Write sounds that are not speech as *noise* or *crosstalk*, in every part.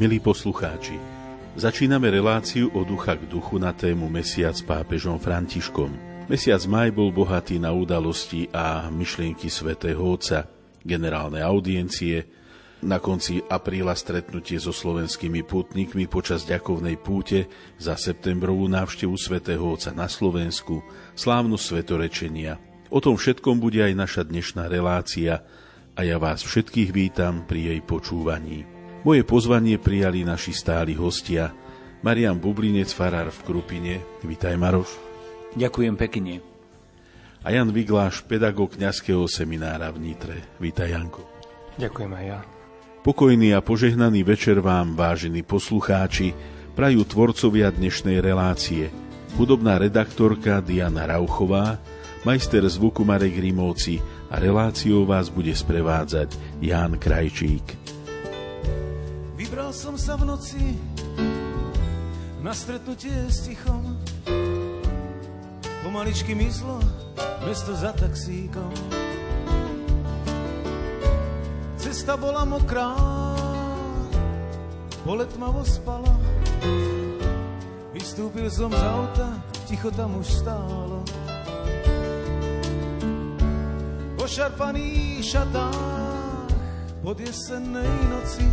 Milí poslucháči, začíname reláciu o ducha k duchu na tému Mesiac s pápežom Františkom. Mesiac maj bol bohatý na udalosti a myšlienky svätého Otca, generálne audiencie, na konci apríla stretnutie so slovenskými pútnikmi počas ďakovnej púte za septembrovú návštevu svätého Otca na Slovensku, slávnu svetorečenia. O tom všetkom bude aj naša dnešná relácia a ja vás všetkých vítam pri jej počúvaní. Moje pozvanie prijali naši stáli hostia. Marian Bublinec, farár v Krupine. Vítaj, Maroš. Ďakujem pekne. A Jan Vigláš, pedagóg kňazského seminára v Nitre. Vítaj, Janko. Ďakujem aj ja. Pokojný a požehnaný večer vám, vážení poslucháči, prajú tvorcovia dnešnej relácie. Hudobná redaktorka Diana Rauchová, majster zvuku Marek Rimovci a reláciou vás bude sprevádzať Ján Krajčík. Vybral som sa v noci na stretnutie s tichom. Pomaličky myslo mesto za taxíkom. Cesta bola mokrá, pole tmavo spala. Vystúpil som z auta, ticho tam už stálo. Po šarpaných šatách pod jesennej noci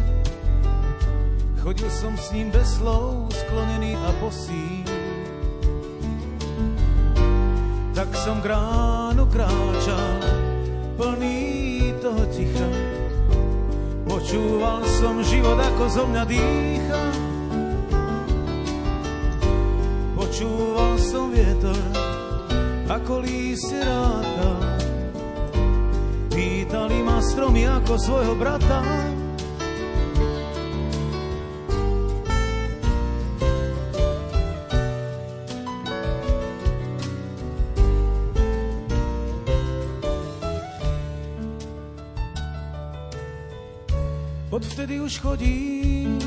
Chodil som s ním bez slov, sklonený a bosý. Tak som k ránu kráčal, plný toho ticha. Počúval som život, ako zo mňa dýcha. Počúval som vietor, ako lístie ráta. Pýtali ma stromy ako svojho brata. Odvtedy už chodím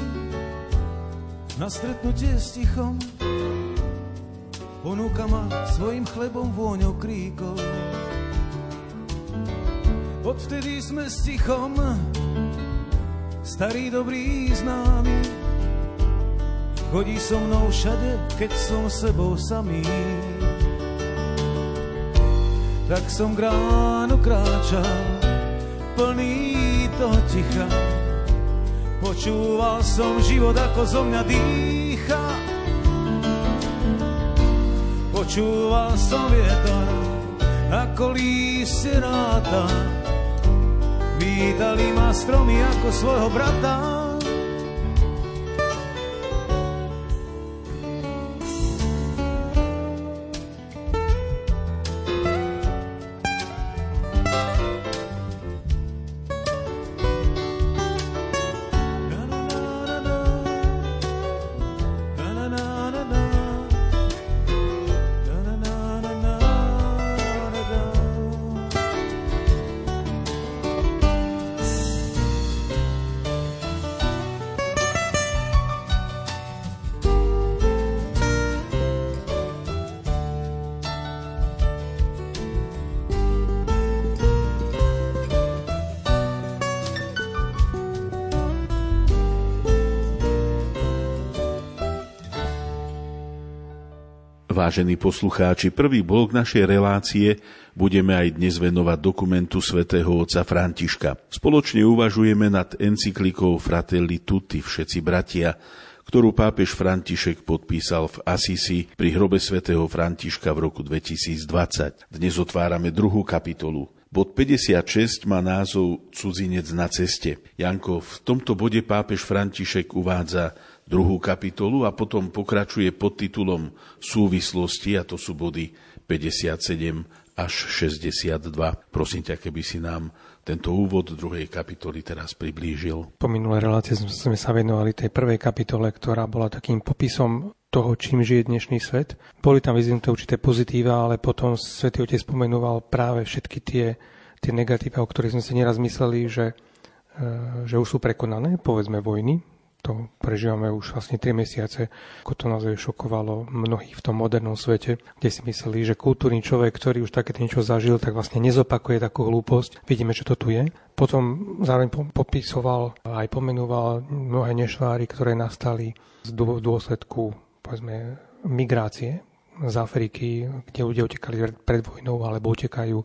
na stretnutie s tichom. Ponúka ma svojim chlebom vôňou kríkov. Odvtedy sme s tichom starý dobrý známy. Chodí so mnou všade, keď som sebou samý. Tak som k ránu kráčal, plný toho ticha Počúval som život, ako zo mňa dýcha. Počúval som vietor, ako lístie ráta. Vítali ma stromy ako svojho brata. Vážení poslucháči, prvý blok našej relácie budeme aj dnes venovať dokumentu svätého otca Františka. Spoločne uvažujeme nad encyklikou Fratelli Tutti, všetci bratia, ktorú pápež František podpísal v Asisi pri hrobe svätého Františka v roku 2020. Dnes otvárame druhú kapitolu. Bod 56 má názov Cudzinec na ceste. Janko, v tomto bode pápež František uvádza druhú kapitolu a potom pokračuje pod titulom Súvislosti a to sú body 57 až 62. Prosím ťa, keby si nám tento úvod druhej kapitoly teraz priblížil. Po minulé relácie sme sa venovali tej prvej kapitole, ktorá bola takým popisom toho, čím žije dnešný svet. Boli tam vyzvinuté určité pozitíva, ale potom Svetý Otec spomenoval práve všetky tie, tie negatíva, o ktorých sme si neraz mysleli, že, e, že už sú prekonané, povedzme vojny, To prežívame už vlastne 3 mesiace, ako to naozaj šokovalo mnohých v tom modernom svete, kde si mysleli, že kultúrny človek, ktorý už takéto niečo zažil, tak vlastne nezopakuje takú hlúposť. Vidíme, že to tu je. Potom zároveň popisoval a aj pomenúval mnohé nešváry, ktoré nastali z dôsledku povedzme, migrácie z Afriky, kde ľudia utekali pred vojnou alebo utekajú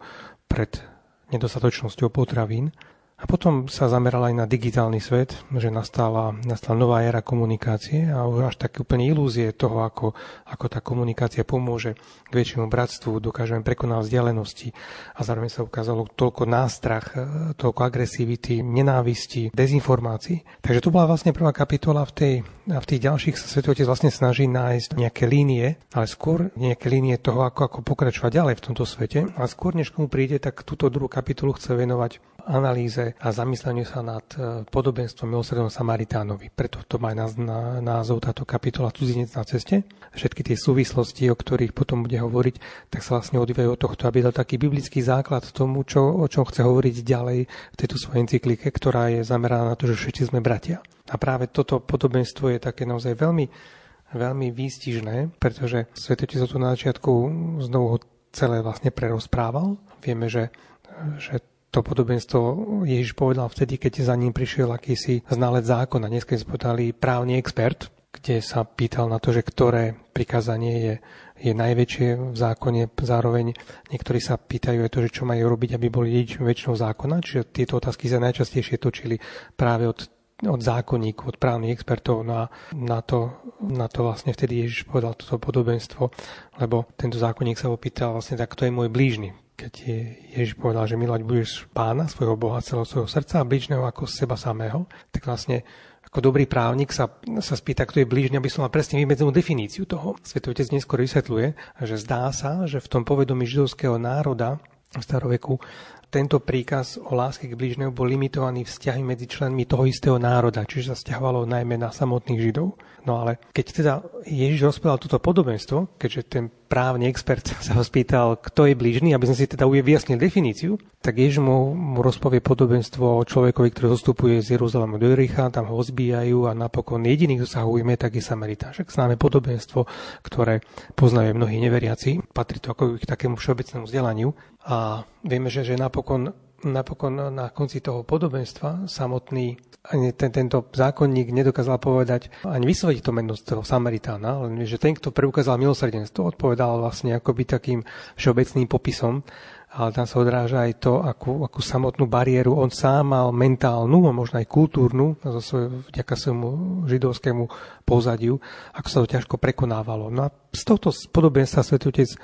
pred nedostatočnosťou potravín. A potom sa zameral aj na digitálny svet, že nastala, nastala nová éra komunikácie a už až také úplne ilúzie toho, ako, ako tá komunikácia pomôže k väčšiemu bratstvu, dokážeme prekonať vzdialenosti a zároveň sa ukázalo toľko nástrach, e, toľko agresivity, nenávisti, dezinformácií. Takže to bola vlastne prvá kapitola v, tej, a v tých ďalších sa Svetotec vlastne snaží nájsť nejaké línie, ale skôr nejaké línie toho, ako, ako pokračovať ďalej v tomto svete. A skôr než k tomu príde, tak túto druhú kapitolu chce venovať analýze a zamysleniu sa nad e, podobenstvom milosrdnom Samaritánovi. Preto to má názov táto kapitola Cudzinec na ceste. Všetky tie súvislosti, o ktorých potom bude hovoriť, tak sa vlastne odvíjajú od tohto, aby dal taký biblický základ tomu, čo, o čom chce hovoriť ďalej v tejto svojej encyklike, ktorá je zameraná na to, že všetci sme bratia. A práve toto podobenstvo je také naozaj veľmi, veľmi výstižné, pretože Svetotec to na začiatku znovu ho celé vlastne prerozprával. Vieme, že, že to podobenstvo Ježiš povedal vtedy, keď za ním prišiel akýsi znalec zákona. Dnes, keď povedali právny expert, kde sa pýtal na to, že ktoré prikázanie je, je najväčšie v zákone. Zároveň niektorí sa pýtajú aj to, že čo majú robiť, aby boli dedičmi väčšinou zákona. Čiže tieto otázky sa najčastejšie točili práve od od zákonníkov, od právnych expertov na, na, to, na to vlastne vtedy Ježiš povedal toto podobenstvo, lebo tento zákonník sa opýtal vlastne tak, kto je môj blížny keď je Ježiš povedal, že milovať budeš pána, svojho Boha, celého svojho srdca a blížneho ako seba samého, tak vlastne ako dobrý právnik sa, sa spýta, kto je blížny, aby som mal presne vymedzenú definíciu toho. Svetý Otec neskôr vysvetľuje, že zdá sa, že v tom povedomí židovského národa v staroveku tento príkaz o láske k blížnemu bol limitovaný vzťahy medzi členmi toho istého národa, čiže sa vzťahovalo najmä na samotných Židov. No ale keď teda Ježiš rozprával toto podobenstvo, keďže ten právny expert sa ho spýtal, kto je blížny, aby sme si teda vyjasnili definíciu, tak Ježiš mu, mu rozpovie podobenstvo o človekovi, ktorý zostupuje z Jeruzalému do Jericha, tam ho zbíjajú a napokon jediný, kto sa ho ujme, tak je Samaritán. Však známe podobenstvo, ktoré poznajú mnohí neveriaci. Patrí to ako k takému všeobecnému vzdelaniu. A vieme, že, že napokon, napokon na konci toho podobenstva samotný ani ten, tento zákonník nedokázal povedať, ani vysvetliť to meno z toho Samaritána, len že ten, kto preukázal milosrdenstvo, odpovedal vlastne akoby takým všeobecným popisom, ale tam sa odráža aj to, akú, akú samotnú bariéru on sám mal mentálnu a možno aj kultúrnu, zo svojho, vďaka svojmu židovskému pozadiu, ako sa to ťažko prekonávalo. No a z tohto podobenstva Svetý Otec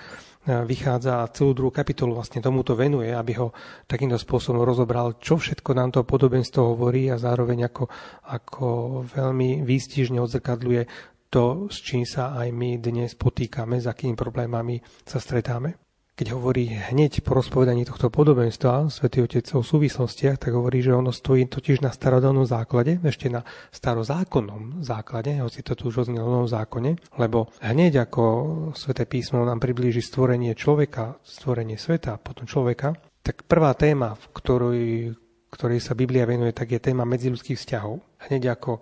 vychádza a celú druhú kapitolu vlastne tomuto venuje, aby ho takýmto spôsobom rozobral, čo všetko nám to podobenstvo hovorí a zároveň ako, ako veľmi výstižne odzrkadľuje to, s čím sa aj my dnes potýkame, s akými problémami sa stretáme keď hovorí hneď po rozpovedaní tohto podobenstva svätý Otec o súvislostiach, tak hovorí, že ono stojí totiž na starodavnom základe, ešte na starozákonnom základe, hoci to tu už oznelo v novom zákone, lebo hneď ako sväté písmo nám priblíži stvorenie človeka, stvorenie sveta potom človeka, tak prvá téma, v ktorej, ktorej sa Biblia venuje, tak je téma medziludských vzťahov. Hneď ako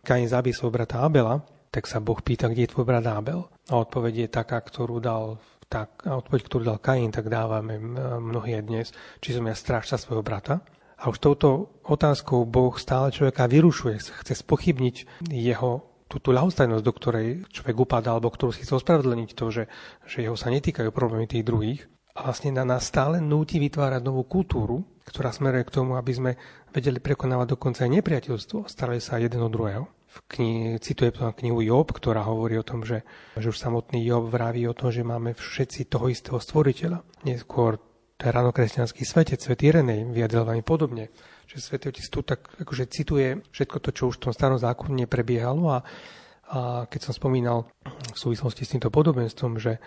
Kain zabil svojho brata Abela, tak sa Boh pýta, kde je tvoj brat Abel. A odpoveď je taká, ktorú dal tak odpoveď, ktorú dal Kain, tak dávame mnohí aj dnes, či som ja strážca svojho brata. A už touto otázkou Boh stále človeka vyrušuje, chce spochybniť jeho túto ľahostajnosť, do ktorej človek upadá, alebo ktorú si chce ospravedlniť to, že, že jeho sa netýkajú problémy tých druhých. A vlastne na nás stále núti vytvárať novú kultúru, ktorá smeruje k tomu, aby sme vedeli prekonávať dokonca aj nepriateľstvo, starali sa jeden od druhého v knihe, cituje to na knihu Job, ktorá hovorí o tom, že, že už samotný Job vraví o tom, že máme všetci toho istého stvoriteľa. Neskôr ten ranokresťanský svetec, svetý Renej, vyjadril veľmi podobne. Že svetý otec tu tak akože cituje všetko to, čo už v tom starom zákone prebiehalo a, a keď som spomínal v súvislosti s týmto podobenstvom, že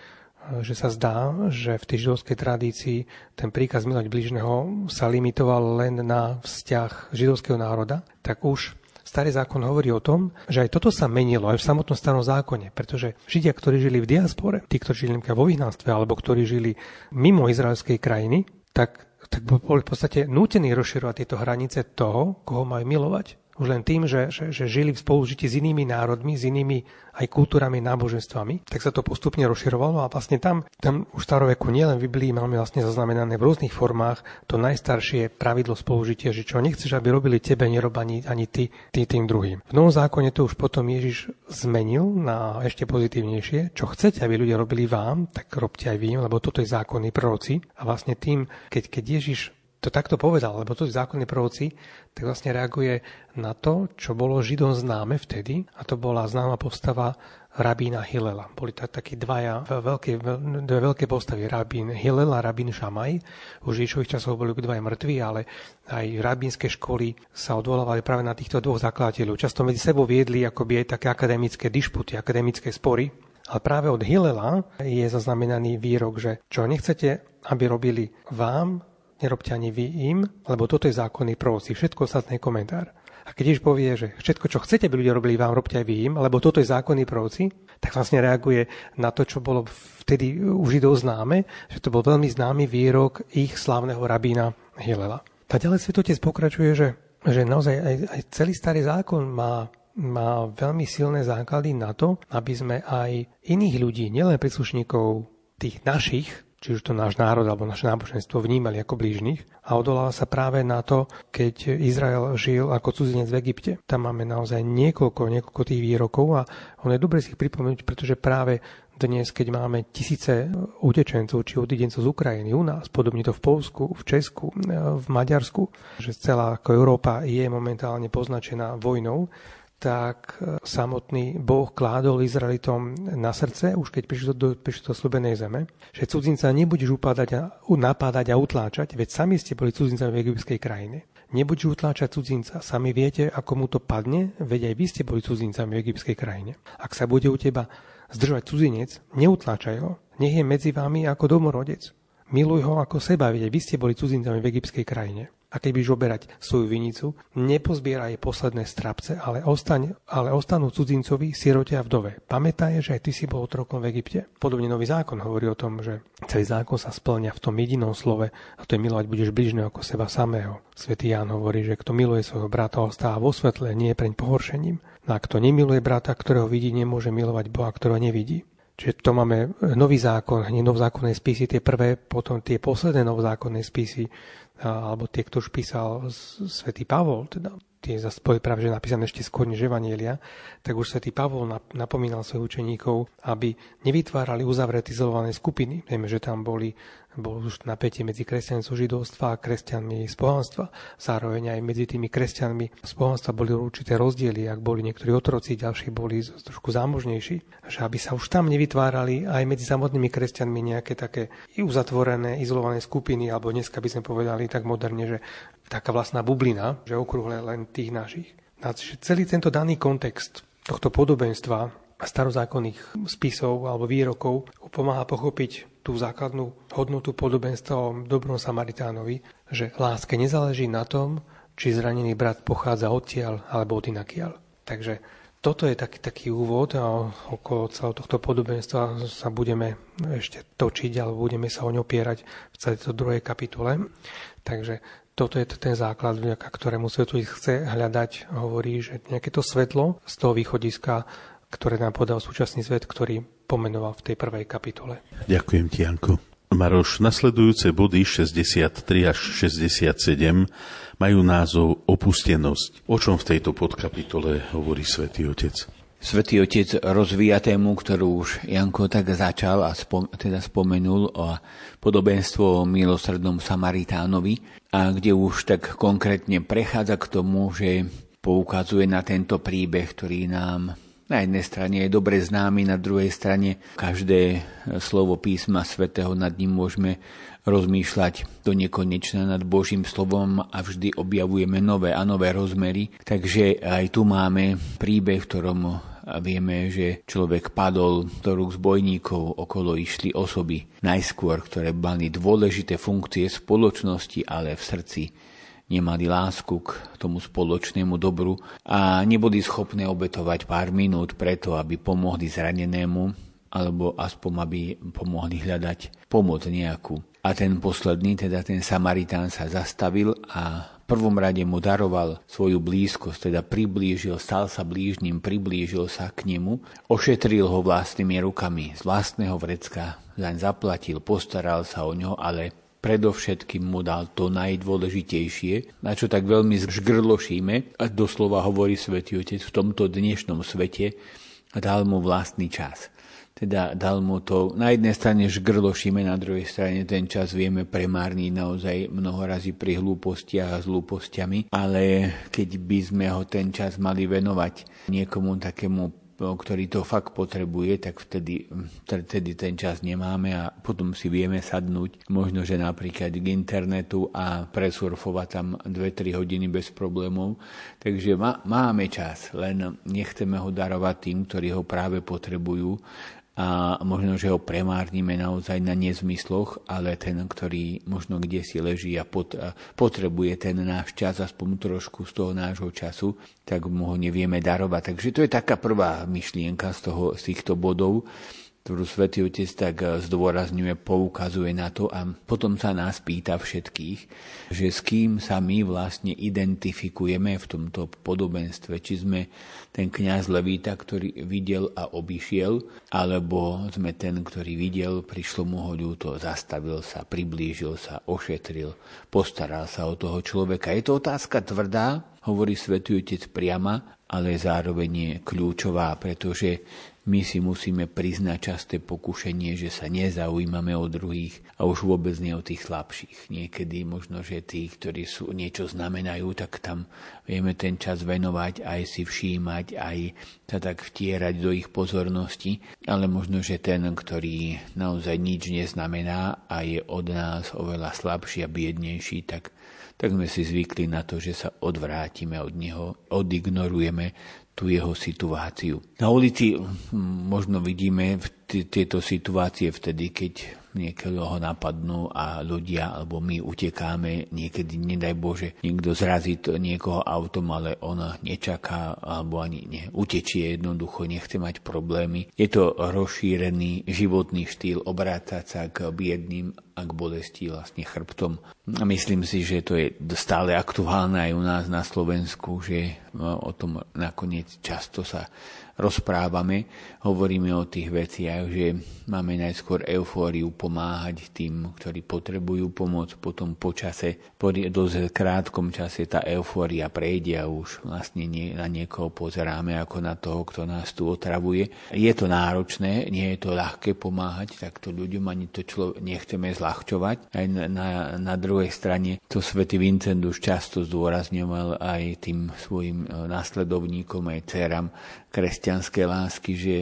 že sa zdá, že v tej židovskej tradícii ten príkaz milovať bližného sa limitoval len na vzťah židovského národa, tak už Starý zákon hovorí o tom, že aj toto sa menilo aj v samotnom starom zákone, pretože Židia, ktorí žili v diaspore, tí, ktorí žili vo vyhnanstve alebo ktorí žili mimo izraelskej krajiny, tak tak boli v podstate nútení rozširovať tieto hranice toho, koho majú milovať. Už len tým, že, že, že žili v spolužití s inými národmi, s inými aj kultúrami, náboženstvami, tak sa to postupne rozširovalo a vlastne tam, tam už staroveku nielen v Biblii máme vlastne zaznamenané v rôznych formách to najstaršie pravidlo spolužitia, že čo nechceš, aby robili tebe, nerob ani, ani ty, ty tým druhým. V Novom zákone to už potom Ježiš zmenil na ešte pozitívnejšie. Čo chcete, aby ľudia robili vám, tak robte aj vy, lebo toto je zákonný proroci. A vlastne tým, keď, keď Ježiš to takto povedal, lebo to zákonní proroci, tak vlastne reaguje na to, čo bolo Židom známe vtedy, a to bola známa postava rabína Hilela. Boli to takí dvaja veľké, dve veľké postavy, rabín Hilel a rabín Šamaj. Už Ježových časov boli dvaja mŕtvi, ale aj rabínske školy sa odvolávali práve na týchto dvoch zakladateľov. Často medzi sebou viedli akoby aj také akademické dišputy, akademické spory. Ale práve od Hilela je zaznamenaný výrok, že čo nechcete, aby robili vám, nerobte ani vy im, lebo toto je zákonný proroci, všetko ostatné komentár. A keď Ježiš povie, že všetko, čo chcete, aby ľudia robili vám, robte aj vy im, lebo toto je zákonný proroci, tak vlastne reaguje na to, čo bolo vtedy u Židov známe, že to bol veľmi známy výrok ich slávneho rabína Hilela. A ďalej Svetotec pokračuje, že, že naozaj aj, aj celý starý zákon má má veľmi silné základy na to, aby sme aj iných ľudí, nielen príslušníkov tých našich či už to náš národ alebo naše náboženstvo vnímali ako blížnych a odoláva sa práve na to, keď Izrael žil ako cudzinec v Egypte. Tam máme naozaj niekoľko, niekoľko tých výrokov a on je dobre si ich pripomenúť, pretože práve dnes, keď máme tisíce utečencov či odidencov z Ukrajiny u nás, podobne to v Polsku, v Česku, v Maďarsku, že celá ako Európa je momentálne poznačená vojnou, tak e, samotný Boh kládol Izraelitom na srdce, už keď prišli do, prišli do slubenej zeme, že cudzinca nebudeš upádať a, napádať a utláčať, veď sami ste boli cudzincami v egyptskej krajine. Nebudeš utláčať cudzinca, sami viete, ako mu to padne, veď aj vy ste boli cudzincami v egyptskej krajine. Ak sa bude u teba zdržovať cudzinec, neutláčaj ho, nech je medzi vami ako domorodec. Miluj ho ako seba, veď vy ste boli cudzincami v egyptskej krajine a keď budeš oberať svoju vinicu, nepozbieraj posledné strapce, ale, ostaň, ale ostanú cudzincovi, sirote a vdove. Pamätaj, že aj ty si bol otrokom v Egypte. Podobne nový zákon hovorí o tom, že celý zákon sa splňa v tom jedinom slove a to je milovať budeš bližného ako seba samého. Svetý Ján hovorí, že kto miluje svojho brata, ostáva vo svetle, nie preň pohoršením. No a kto nemiluje brata, ktorého vidí, nemôže milovať Boha, ktorého nevidí. Čiže to máme nový zákon, hneď novozákonné spisy, tie prvé, potom tie posledné novozákonné spisy alebo tie, už písal svätý Pavol, teda tie zase práve že napísané ešte skôr než Evanielia, tak už svätý Pavol napomínal svojich učeníkov, aby nevytvárali uzavreté izolované skupiny. Vieme, že tam boli bolo už napätie medzi kresťanstvom židovstva a kresťanmi z pohanstva. Zároveň aj medzi tými kresťanmi z pohanstva boli určité rozdiely, ak boli niektorí otroci, ďalší boli trošku zámožnejší. Že aby sa už tam nevytvárali aj medzi samotnými kresťanmi nejaké také uzatvorené, izolované skupiny, alebo dneska by sme povedali tak moderne, že taká vlastná bublina, že okruhle len tých našich. celý tento daný kontext tohto podobenstva starozákonných spisov alebo výrokov pomáha pochopiť tú základnú hodnotu podobenstva o dobrom Samaritánovi, že láske nezáleží na tom, či zranený brat pochádza odtiaľ alebo od inakiaľ. Takže toto je taký, taký úvod a okolo celého tohto podobenstva sa budeme ešte točiť alebo budeme sa o ňo opierať v celej to druhej kapitole. Takže toto je ten základ, vďaka ktorému svetu chce hľadať, hovorí, že nejaké to svetlo z toho východiska, ktoré nám podal súčasný svet, ktorý pomenoval v tej prvej kapitole. Ďakujem ti, Janko. Maroš, nasledujúce body 63 až 67 majú názov Opustenosť. O čom v tejto podkapitole hovorí Svetý Otec? Svetý Otec rozvíja tému, ktorú už Janko tak začal a spom- teda spomenul o podobenstvo o milosrdnom Samaritánovi a kde už tak konkrétne prechádza k tomu, že poukazuje na tento príbeh, ktorý nám na jednej strane je dobre známy, na druhej strane každé slovo písma svätého nad ním môžeme rozmýšľať do nekonečna nad Božím slovom a vždy objavujeme nové a nové rozmery. Takže aj tu máme príbeh, v ktorom vieme, že človek padol do rúk zbojníkov, okolo išli osoby najskôr, ktoré mali dôležité funkcie spoločnosti, ale v srdci nemali lásku k tomu spoločnému dobru a neboli schopné obetovať pár minút preto, aby pomohli zranenému alebo aspoň aby pomohli hľadať pomoc nejakú. A ten posledný, teda ten Samaritán sa zastavil a v prvom rade mu daroval svoju blízkosť, teda priblížil, stal sa blížnym, priblížil sa k nemu, ošetril ho vlastnými rukami, z vlastného vrecka zaň zaplatil, postaral sa o ňo, ale predovšetkým mu dal to najdôležitejšie, na čo tak veľmi žgrlošíme, a doslova hovorí Svetý Otec v tomto dnešnom svete, dal mu vlastný čas. Teda dal mu to na jednej strane žgrlošíme, na druhej strane ten čas vieme premárniť naozaj mnoho razy pri hlúpostiach a zlúpostiami, ale keď by sme ho ten čas mali venovať niekomu takému ktorý to fakt potrebuje, tak vtedy, vtedy ten čas nemáme a potom si vieme sadnúť možno, že napríklad k internetu a presurfovať tam 2-3 hodiny bez problémov. Takže má, máme čas, len nechceme ho darovať tým, ktorí ho práve potrebujú a možno, že ho premárnime naozaj na nezmysloch, ale ten, ktorý možno kde si leží a pot, potrebuje ten náš čas, aspoň trošku z toho nášho času, tak mu ho nevieme darovať. Takže to je taká prvá myšlienka z, toho, z týchto bodov ktorú Svetý Otec tak eh, zdôrazňuje, poukazuje na to a potom sa nás pýta všetkých, že s kým sa my vlastne identifikujeme v tomto podobenstve, či sme ten kňaz Levíta, ktorý videl a obišiel, alebo sme ten, ktorý videl, prišlo mu ho ľúto, zastavil sa, priblížil sa, ošetril, postaral sa o toho človeka. Je to otázka tvrdá, hovorí Svetý Otec priama, ale zároveň je kľúčová, pretože my si musíme priznať časté pokušenie, že sa nezaujímame o druhých a už vôbec nie o tých slabších. Niekedy možno, že tí, ktorí sú, niečo znamenajú, tak tam vieme ten čas venovať, aj si všímať, aj sa tak vtierať do ich pozornosti, ale možno, že ten, ktorý naozaj nič neznamená a je od nás oveľa slabší a biednejší, tak tak sme si zvykli na to, že sa odvrátime od neho, odignorujeme tú jeho situáciu. Na ulici možno vidíme tieto situácie vtedy, keď niekoho napadnú a ľudia alebo my utekáme, niekedy, nedaj Bože, niekto zrazí to niekoho autom, ale on nečaká alebo ani ne, utečie jednoducho, nechce mať problémy. Je to rozšírený životný štýl obrácať sa k biedným a k bolesti vlastne chrbtom. A myslím si, že to je stále aktuálne aj u nás na Slovensku, že no, o tom nakoniec často sa rozprávame, hovoríme o tých veciach, že máme najskôr eufóriu pomáhať tým, ktorí potrebujú pomoc, potom po čase, po dosť krátkom čase tá eufória prejde a už vlastne nie, na niekoho pozeráme ako na toho, kto nás tu otravuje. Je to náročné, nie je to ľahké pomáhať takto ľuďom, ani to člo, nechceme zľahčovať. Aj na, na, na druhej strane to svätý Vincent už často zdôrazňoval aj tým svojim e, následovníkom, aj dcerám, kresťanské lásky, že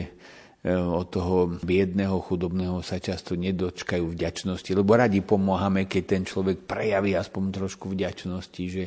od toho biedného, chudobného sa často nedočkajú vďačnosti, lebo radi pomáhame, keď ten človek prejaví aspoň trošku vďačnosti, že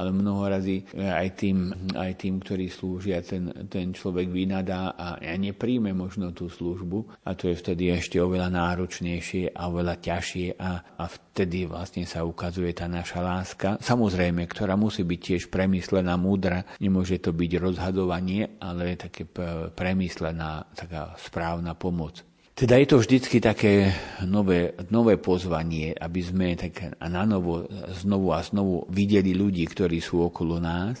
ale mnoho razy e, aj tým, aj tým ktorí slúžia, ten, ten človek vynadá a nepríjme možno tú službu a to je vtedy ešte oveľa náročnejšie a oveľa ťažšie a, a vtedy vlastne sa ukazuje tá naša láska. Samozrejme, ktorá musí byť tiež premyslená, múdra, nemôže to byť rozhadovanie, ale také premyslená, taká správna pomoc. Teda je to vždycky také nové, nové pozvanie, aby sme tak na novo, znovu a znovu videli ľudí, ktorí sú okolo nás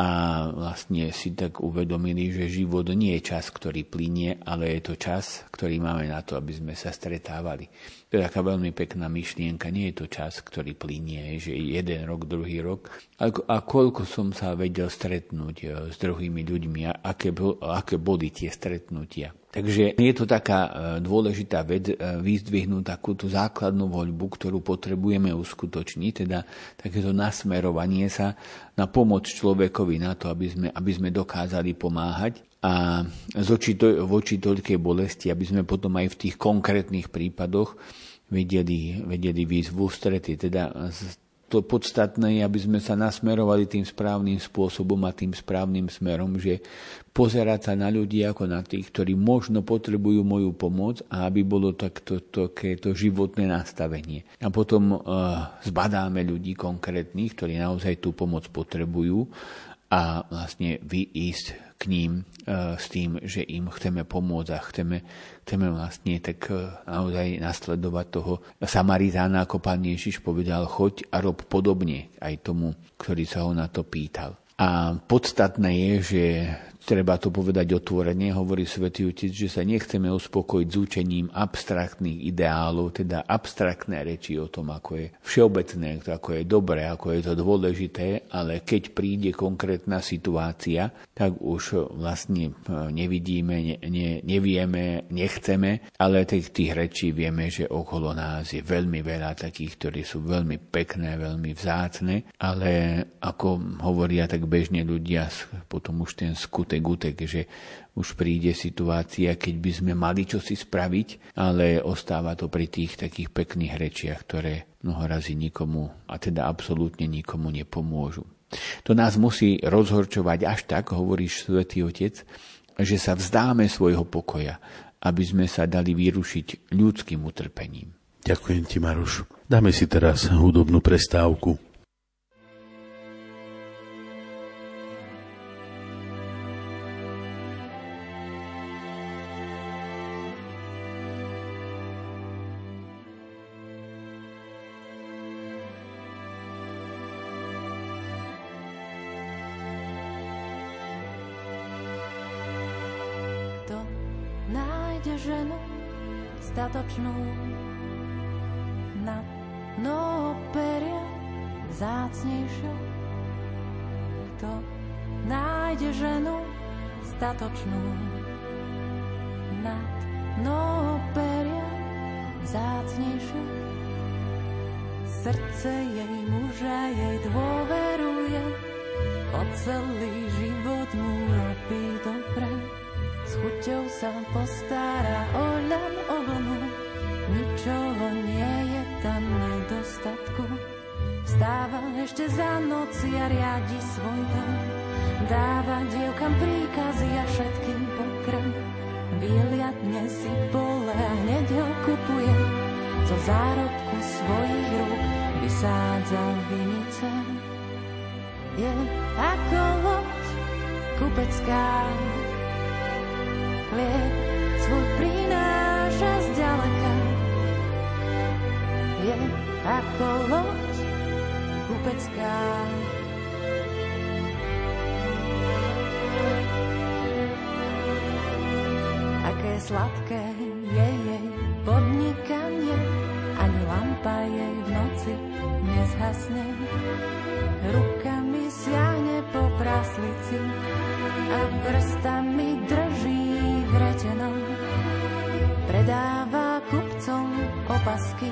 a vlastne si tak uvedomili, že život nie je čas, ktorý plinie, ale je to čas, ktorý máme na to, aby sme sa stretávali. To je taká veľmi pekná myšlienka, nie je to čas, ktorý plinie, že jeden rok, druhý rok. A, a koľko som sa vedel stretnúť e, s druhými ľuďmi a aké, aké boli tie stretnutia. Takže je to taká e, dôležitá vec e, vyzdvihnúť takú tú základnú voľbu, ktorú potrebujeme uskutočniť, teda takéto nasmerovanie sa na pomoc človekovi na to, aby sme, aby sme dokázali pomáhať a voči, voči toľkej bolesti, aby sme potom aj v tých konkrétnych prípadoch vedeli, vedeli výjsť v. Teda to podstatné je, aby sme sa nasmerovali tým správnym spôsobom a tým správnym smerom, že pozerať sa na ľudí ako na tých, ktorí možno potrebujú moju pomoc a aby bolo takto takéto životné nastavenie. A potom uh, zbadáme ľudí konkrétnych, ktorí naozaj tú pomoc potrebujú a vlastne vyísť ním e, s tým, že im chceme pomôcť a chceme, chceme vlastne tak e, naozaj nasledovať toho Samaritána, ako pán Ježiš povedal, choď a rob podobne aj tomu, ktorý sa ho na to pýtal. A podstatné je, že Treba to povedať otvorene, hovorí svätý Otec, že sa nechceme uspokojiť s učením abstraktných ideálov, teda abstraktné reči o tom, ako je všeobecné, ako je dobré, ako je to dôležité, ale keď príde konkrétna situácia, tak už vlastne e, nevidíme, ne, ne, nevieme, nechceme, ale tých, tých rečí vieme, že okolo nás je veľmi veľa takých, ktorí sú veľmi pekné, veľmi vzácne, ale ako hovoria tak bežne ľudia, potom už ten skutek gutek, gutek, že už príde situácia, keď by sme mali čosi spraviť, ale ostáva to pri tých takých pekných rečiach, ktoré mnoho razy nikomu, a teda absolútne nikomu nepomôžu. To nás musí rozhorčovať až tak, hovorí svätý Otec, že sa vzdáme svojho pokoja, aby sme sa dali vyrušiť ľudským utrpením. Ďakujem ti, Maruš. Dáme si teraz hudobnú prestávku. Vinice. Je ako loď kupecká, chlieb svoj prináša zďaleka. Je ako loď kupecká. Aké sladké je jej podnikanie, ani lampa jej nezhasne. Rukami siahne po praslici a prstami drží vretenom. Predáva kupcom opasky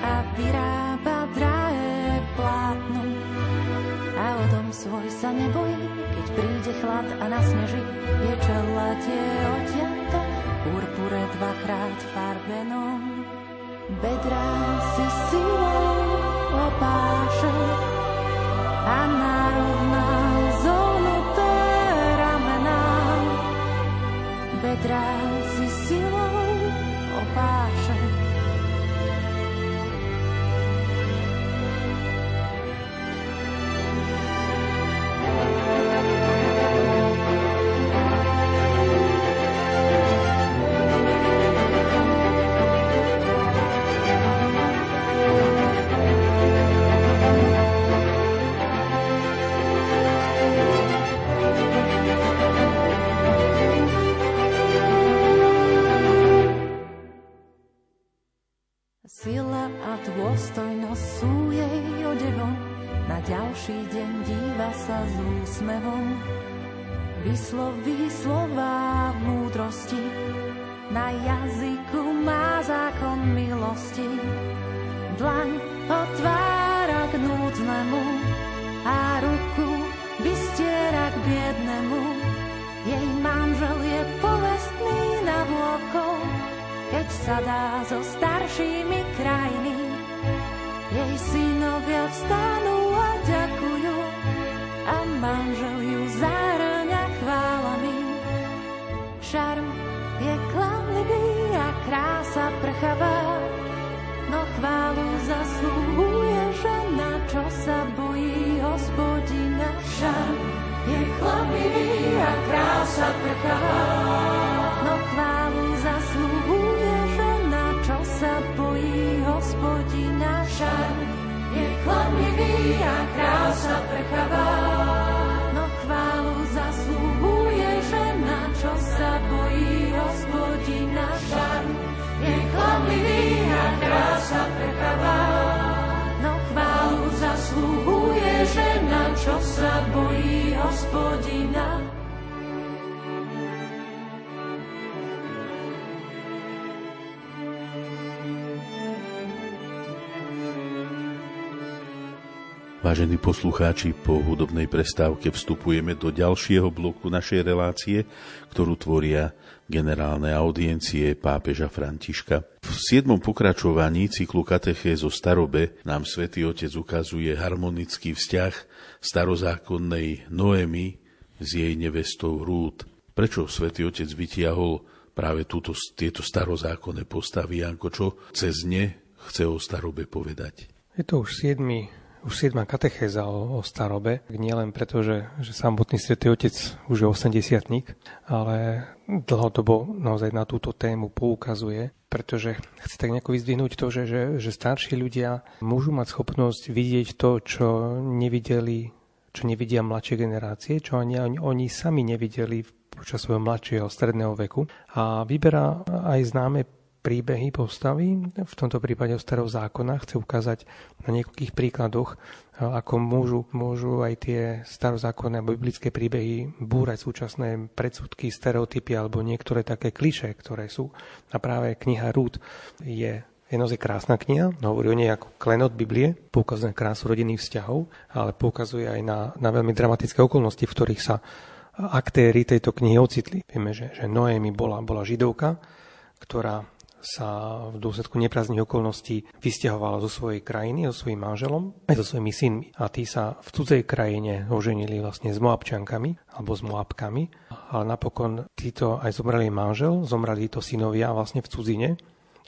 a vyrába drahé plátno. A o dom svoj sa nebojí, keď príde chlad a nasneží. Je čelatie odtiato, purpure dvakrát farbenom. Bedrá si silou opáše a narovná silou vysloví slova múdrosti, na jazyku má zákon milosti. Dlaň otvára k núdznemu a ruku vystiera k biednemu. Jej manžel je povestný na vôkol, keď sa dá so staršími krajiny. Jej synovia vstanú krása prchavá, no chválu zaslúhuje žena, čo sa bojí hospodina. Šarm je klamlivý a krása prchavá. No chválu zaslúhuje žena, čo sa bojí hospodina šar. Je chladlivý a krása prchavá. Vážení poslucháči, po hudobnej prestávke vstupujeme do ďalšieho bloku našej relácie, ktorú tvoria generálne audiencie pápeža Františka. V siedmom pokračovaní cyklu zo starobe nám svätý Otec ukazuje harmonický vzťah starozákonnej Noemi s jej nevestou Rút. Prečo svätý Otec vytiahol práve túto, tieto starozákonné postavy, Janko, čo cez ne chce o starobe povedať? Je to už siedmy už siedma katechéza o, o starobe, nie len preto, že, že samotný svätý Otec už je 80 ale dlhodobo naozaj na túto tému poukazuje, pretože chce tak nejako vyzdvihnúť to, že, že, že starší ľudia môžu mať schopnosť vidieť to, čo nevideli čo nevidia mladšie generácie, čo ani oni, oni sami nevideli počas svojho mladšieho stredného veku. A vyberá aj známe príbehy postavy, v tomto prípade o starého zákona, chce ukázať na niekoľkých príkladoch, ako môžu, môžu aj tie starozákonné alebo biblické príbehy búrať súčasné predsudky, stereotypy alebo niektoré také kliše, ktoré sú. A práve kniha Rúd je je naozaj krásna kniha, hovorí o nej ako klenot Biblie, poukazuje na krásu rodinných vzťahov, ale poukazuje aj na, na veľmi dramatické okolnosti, v ktorých sa aktéry tejto knihy ocitli. Vieme, že, že Noémi bola, bola židovka, ktorá sa v dôsledku neprázdnych okolností vysťahovala zo svojej krajiny, so svojím manželom, aj so svojimi synmi. A tí sa v cudzej krajine oženili vlastne s Moabčankami alebo s Moabkami. Ale napokon títo aj zomreli manžel, zomreli títo synovia vlastne v cudzine.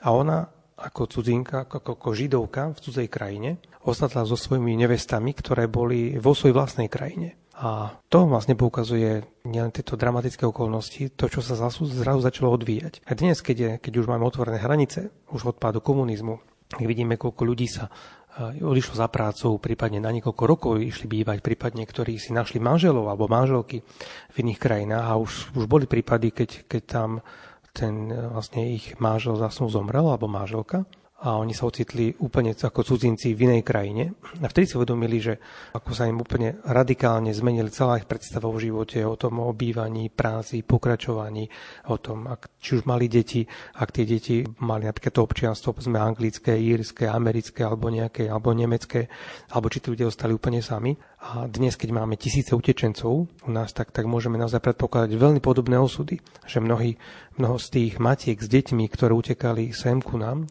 A ona ako cudzinka, ako, ako židovka v cudzej krajine, ostatla so svojimi nevestami, ktoré boli vo svojej vlastnej krajine. A to vlastne poukazuje nielen tieto dramatické okolnosti, to, čo sa zrazu, zrazu začalo odvíjať. A dnes, keď, je, keď už máme otvorené hranice, už odpádu komunizmu, keď vidíme, koľko ľudí sa e, odišlo za prácou, prípadne na niekoľko rokov išli bývať, prípadne ktorí si našli manželov alebo manželky v iných krajinách a už, už boli prípady, keď, keď tam ten e, vlastne ich manžel zasnú zomrel alebo manželka a oni sa ocitli úplne ako cudzinci v inej krajine. A vtedy si uvedomili, že ako sa im úplne radikálne zmenili celá ich predstava o živote, o tom o bývaní, práci, pokračovaní, o tom, ak, či už mali deti, ak tie deti mali napríklad to občianstvo, povedzme anglické, írske, americké, alebo nejaké, alebo nemecké, alebo či tí ľudia ostali úplne sami. A dnes, keď máme tisíce utečencov u nás, tak, tak môžeme naozaj predpokladať veľmi podobné osudy, že mnohí, mnoho z tých matiek s deťmi, ktoré utekali sem ku nám,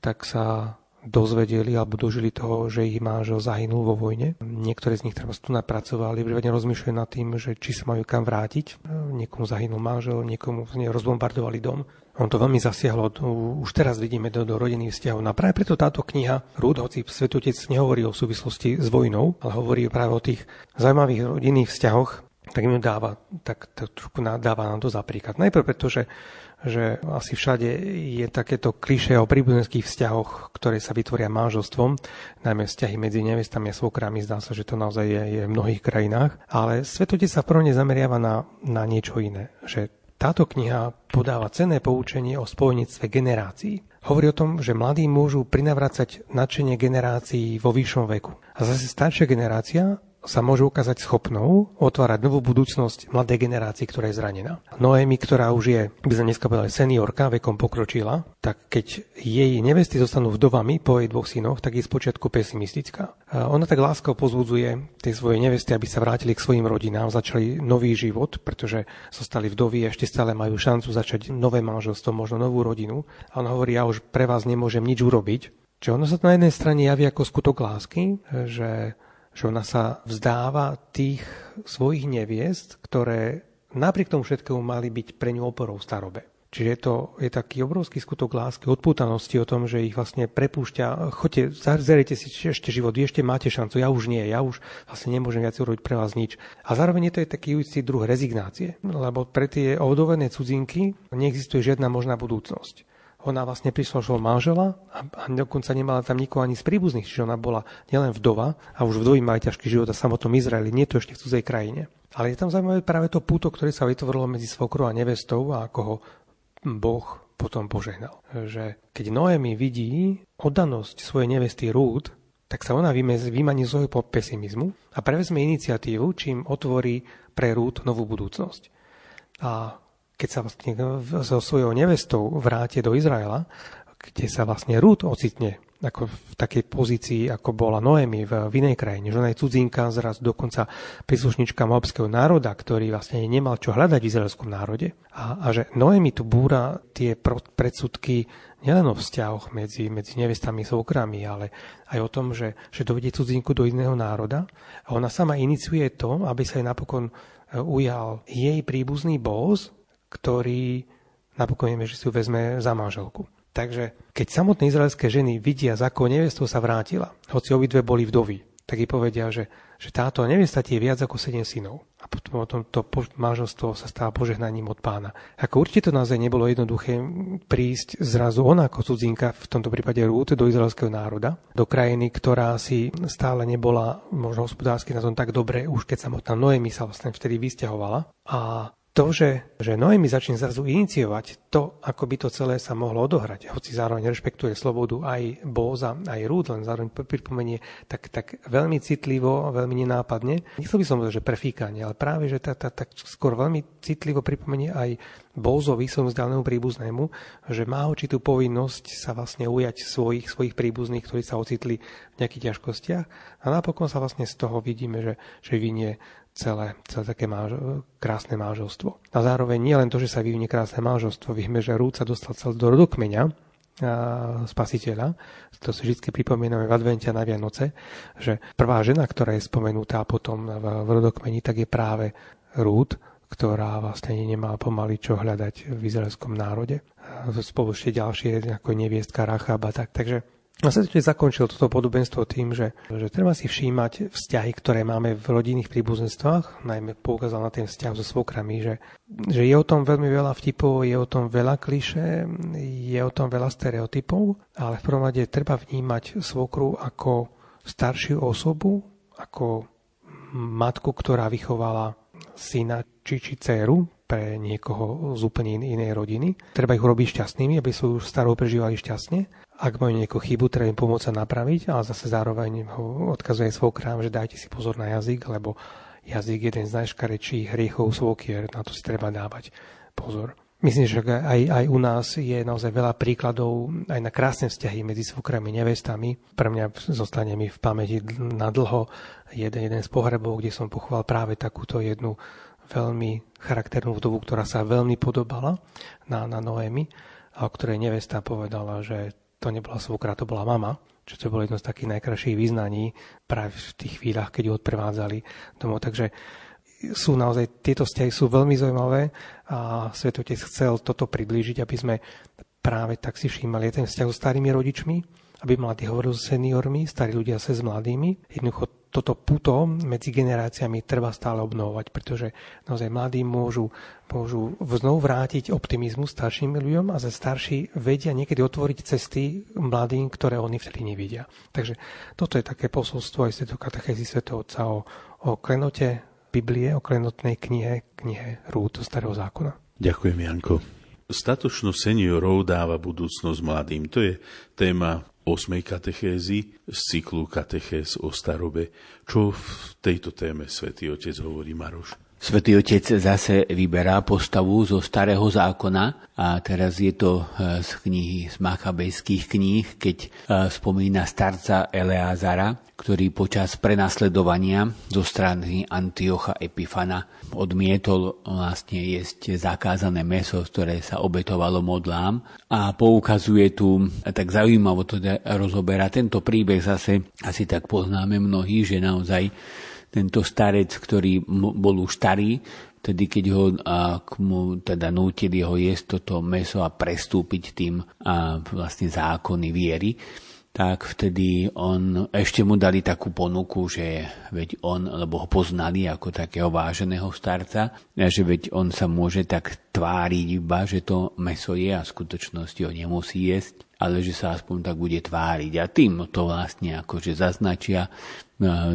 tak sa dozvedeli alebo dožili toho, že ich manžel zahynul vo vojne. Niektorí z nich treba tu napracovali, prípadne rozmýšľajú nad tým, že či sa majú kam vrátiť. Niekomu zahynul manžel, niekomu rozbombardovali dom. On to veľmi zasiahlo, už teraz vidíme do, do rodinných vzťahov. No a práve preto táto kniha Rúd, hoci Svetotec nehovorí o súvislosti s vojnou, ale hovorí práve o tých zaujímavých rodinných vzťahoch, tak im dáva, tak, tak trošku dáva nám to za príklad. Najprv preto, že že asi všade je takéto kliše o príbuzenských vzťahoch, ktoré sa vytvoria manželstvom, najmä vzťahy medzi nevestami a svokrami, zdá sa, že to naozaj je, je v mnohých krajinách. Ale Svetotec sa prvom zameriava na, na niečo iné, že táto kniha podáva cenné poučenie o spojnictve generácií. Hovorí o tom, že mladí môžu prinavracať nadšenie generácií vo vyššom veku. A zase staršia generácia sa môže ukázať schopnou otvárať novú budúcnosť mladej generácii, ktorá je zranená. Noemi, ktorá už je, by sme dneska povedali, seniorka, vekom pokročila, tak keď jej nevesty zostanú vdovami po jej dvoch synoch, tak je spočiatku pesimistická. A ona tak lásko pozbudzuje tie svoje nevesty, aby sa vrátili k svojim rodinám, začali nový život, pretože zostali vdovy a ešte stále majú šancu začať nové manželstvo, možno novú rodinu. A ona hovorí, ja už pre vás nemôžem nič urobiť. Čiže ono sa na jednej strane javí ako skutok lásky, že že ona sa vzdáva tých svojich neviest, ktoré napriek tomu všetkému mali byť pre ňu oporou v starobe. Čiže je to je taký obrovský skutok lásky, odpútanosti o tom, že ich vlastne prepúšťa. Choďte, zazerete si ešte život, ešte máte šancu, ja už nie, ja už vlastne nemôžem viac urobiť pre vás nič. A zároveň je to aj taký istý druh rezignácie, lebo pre tie ovdovené cudzinky neexistuje žiadna možná budúcnosť ona vlastne prišla svojho manžela a, a dokonca nemala tam nikoho ani z príbuzných, čiže ona bola nielen vdova a už vdovy mali ťažký život a samotnom Izraeli, nie to ešte v cudzej krajine. Ale je tam zaujímavé práve to púto, ktoré sa vytvorilo medzi svokrou a nevestou a ako ho Boh potom požehnal. Že keď Noemi vidí oddanosť svojej nevesty Rúd, tak sa ona vymaní z svojho pesimizmu a prevezme iniciatívu, čím otvorí pre Rúd novú budúcnosť. A keď sa vlastne so svojou nevestou vráti do Izraela, kde sa vlastne Rúd ocitne ako v takej pozícii, ako bola Noemi v, v inej krajine, že ona je cudzinka, zraz dokonca príslušnička mobského národa, ktorý vlastne nemal čo hľadať v izraelskom národe. A, a že Noemi tu búra tie predsudky nielen o vzťahoch medzi, medzi nevestami a okrami, ale aj o tom, že, že dovedie cudzinku do iného národa. A ona sama iniciuje to, aby sa jej napokon e, ujal jej príbuzný bóz, ktorý napokon vieme, že si ju vezme za manželku. Takže keď samotné izraelské ženy vidia, za akou nevestou sa vrátila, hoci obidve boli vdovy, tak jej povedia, že, že táto nevesta ti je viac ako sedem synov. A potom, potom to manželstvo sa stáva požehnaním od pána. Ako určite to naozaj nebolo jednoduché prísť zrazu ona ako cudzinka, v tomto prípade Rút, do izraelského národa, do krajiny, ktorá si stále nebola možno hospodársky na tom tak dobre, už keď samotná Noemi sa vlastne vtedy vysťahovala. A to, že, že Noemi začne zrazu iniciovať to, ako by to celé sa mohlo odohrať, hoci zároveň rešpektuje slobodu aj Bóza, aj Rúd, len zároveň pripomenie tak, tak veľmi citlivo, veľmi nenápadne. Nechcel by som povedať, že prefíkanie, ale práve, že tak, tak, tak skôr veľmi citlivo pripomenie aj Bózovi, svojmu vzdialenému príbuznému, že má určitú povinnosť sa vlastne ujať svojich, svojich príbuzných, ktorí sa ocitli v nejakých ťažkostiach. A napokon sa vlastne z toho vidíme, že, že vynie celé, celé také máž, krásne máželstvo. A zároveň nie len to, že sa vyvinie krásne máželstvo, vieme, že Rúd sa dostal cel do rodokmeňa spasiteľa. To si vždy pripomíname v advente na Vianoce, že prvá žena, ktorá je spomenutá potom v rodokmeni, tak je práve Rúd, ktorá vlastne nemá pomaly čo hľadať v izraelskom národe. Spolu ešte ďalšie, ako neviestka Rachaba. Tak, takže a sa zakončil toto podobenstvo tým, že, že treba si všímať vzťahy, ktoré máme v rodinných príbuzenstvách, najmä poukázal na ten vzťah so svokrami, že, že je o tom veľmi veľa vtipov, je o tom veľa kliše, je o tom veľa stereotypov, ale v prvom rade treba vnímať svokru ako staršiu osobu, ako matku, ktorá vychovala syna či, či dceru pre niekoho z úplne inej rodiny. Treba ich urobiť šťastnými, aby svoju starou prežívali šťastne ak majú nejakú chybu, treba im pomôcť sa napraviť, ale zase zároveň ho odkazuje svojkrám, že dajte si pozor na jazyk, lebo jazyk je jeden z najškarečších hriechov svokier, na to si treba dávať pozor. Myslím, že aj, aj u nás je naozaj veľa príkladov aj na krásne vzťahy medzi svokrami a nevestami. Pre mňa zostane mi v pamäti na dlho jeden, jeden z pohrebov, kde som pochoval práve takúto jednu veľmi charakternú vdovu, ktorá sa veľmi podobala na, na Noemi a o ktorej nevesta povedala, že to nebola svokra, to bola mama, čo to bolo jedno z takých najkrajších význaní práve v tých chvíľach, keď ju odprevádzali domov. Takže sú naozaj, tieto vzťahy sú veľmi zaujímavé a Svetotec chcel toto priblížiť, aby sme práve tak si všímali ten vzťah so starými rodičmi, aby mladí hovorili s seniormi, starí ľudia sa s mladými. Jednoducho toto puto medzi generáciami treba stále obnovovať, pretože naozaj mladí môžu, môžu znovu vrátiť optimizmu starším ľuďom a za starší vedia niekedy otvoriť cesty mladým, ktoré oni vtedy nevidia. Takže toto je také posolstvo aj Sveto katechézy Svetého Otca o, o klenote Biblie, o klenotnej knihe, knihe Rúd Starého zákona. Ďakujem, Janko. Statočnosť seniorov dáva budúcnosť mladým. To je téma 8. katechézy z cyklu katechéz o starobe. Čo v tejto téme svätý Otec hovorí Maroš? Svetý Otec zase vyberá postavu zo Starého zákona a teraz je to e, z knihy, z Machabejských kníh, keď e, spomína starca Eleázara, ktorý počas prenasledovania zo strany Antiocha Epifana odmietol vlastne jesť zakázané meso, ktoré sa obetovalo modlám. A poukazuje tu, a tak zaujímavo to rozoberá tento príbeh zase, asi tak poznáme mnohí, že naozaj tento starec, ktorý bol už starý, tedy keď ho a, mu teda nútili ho jesť toto meso a prestúpiť tým a, vlastne zákony viery, tak vtedy on, ešte mu dali takú ponuku, že veď on, lebo ho poznali ako takého váženého starca, že veď on sa môže tak tváriť iba, že to meso je a v skutočnosti ho nemusí jesť, ale že sa aspoň tak bude tváriť. A tým to vlastne akože zaznačia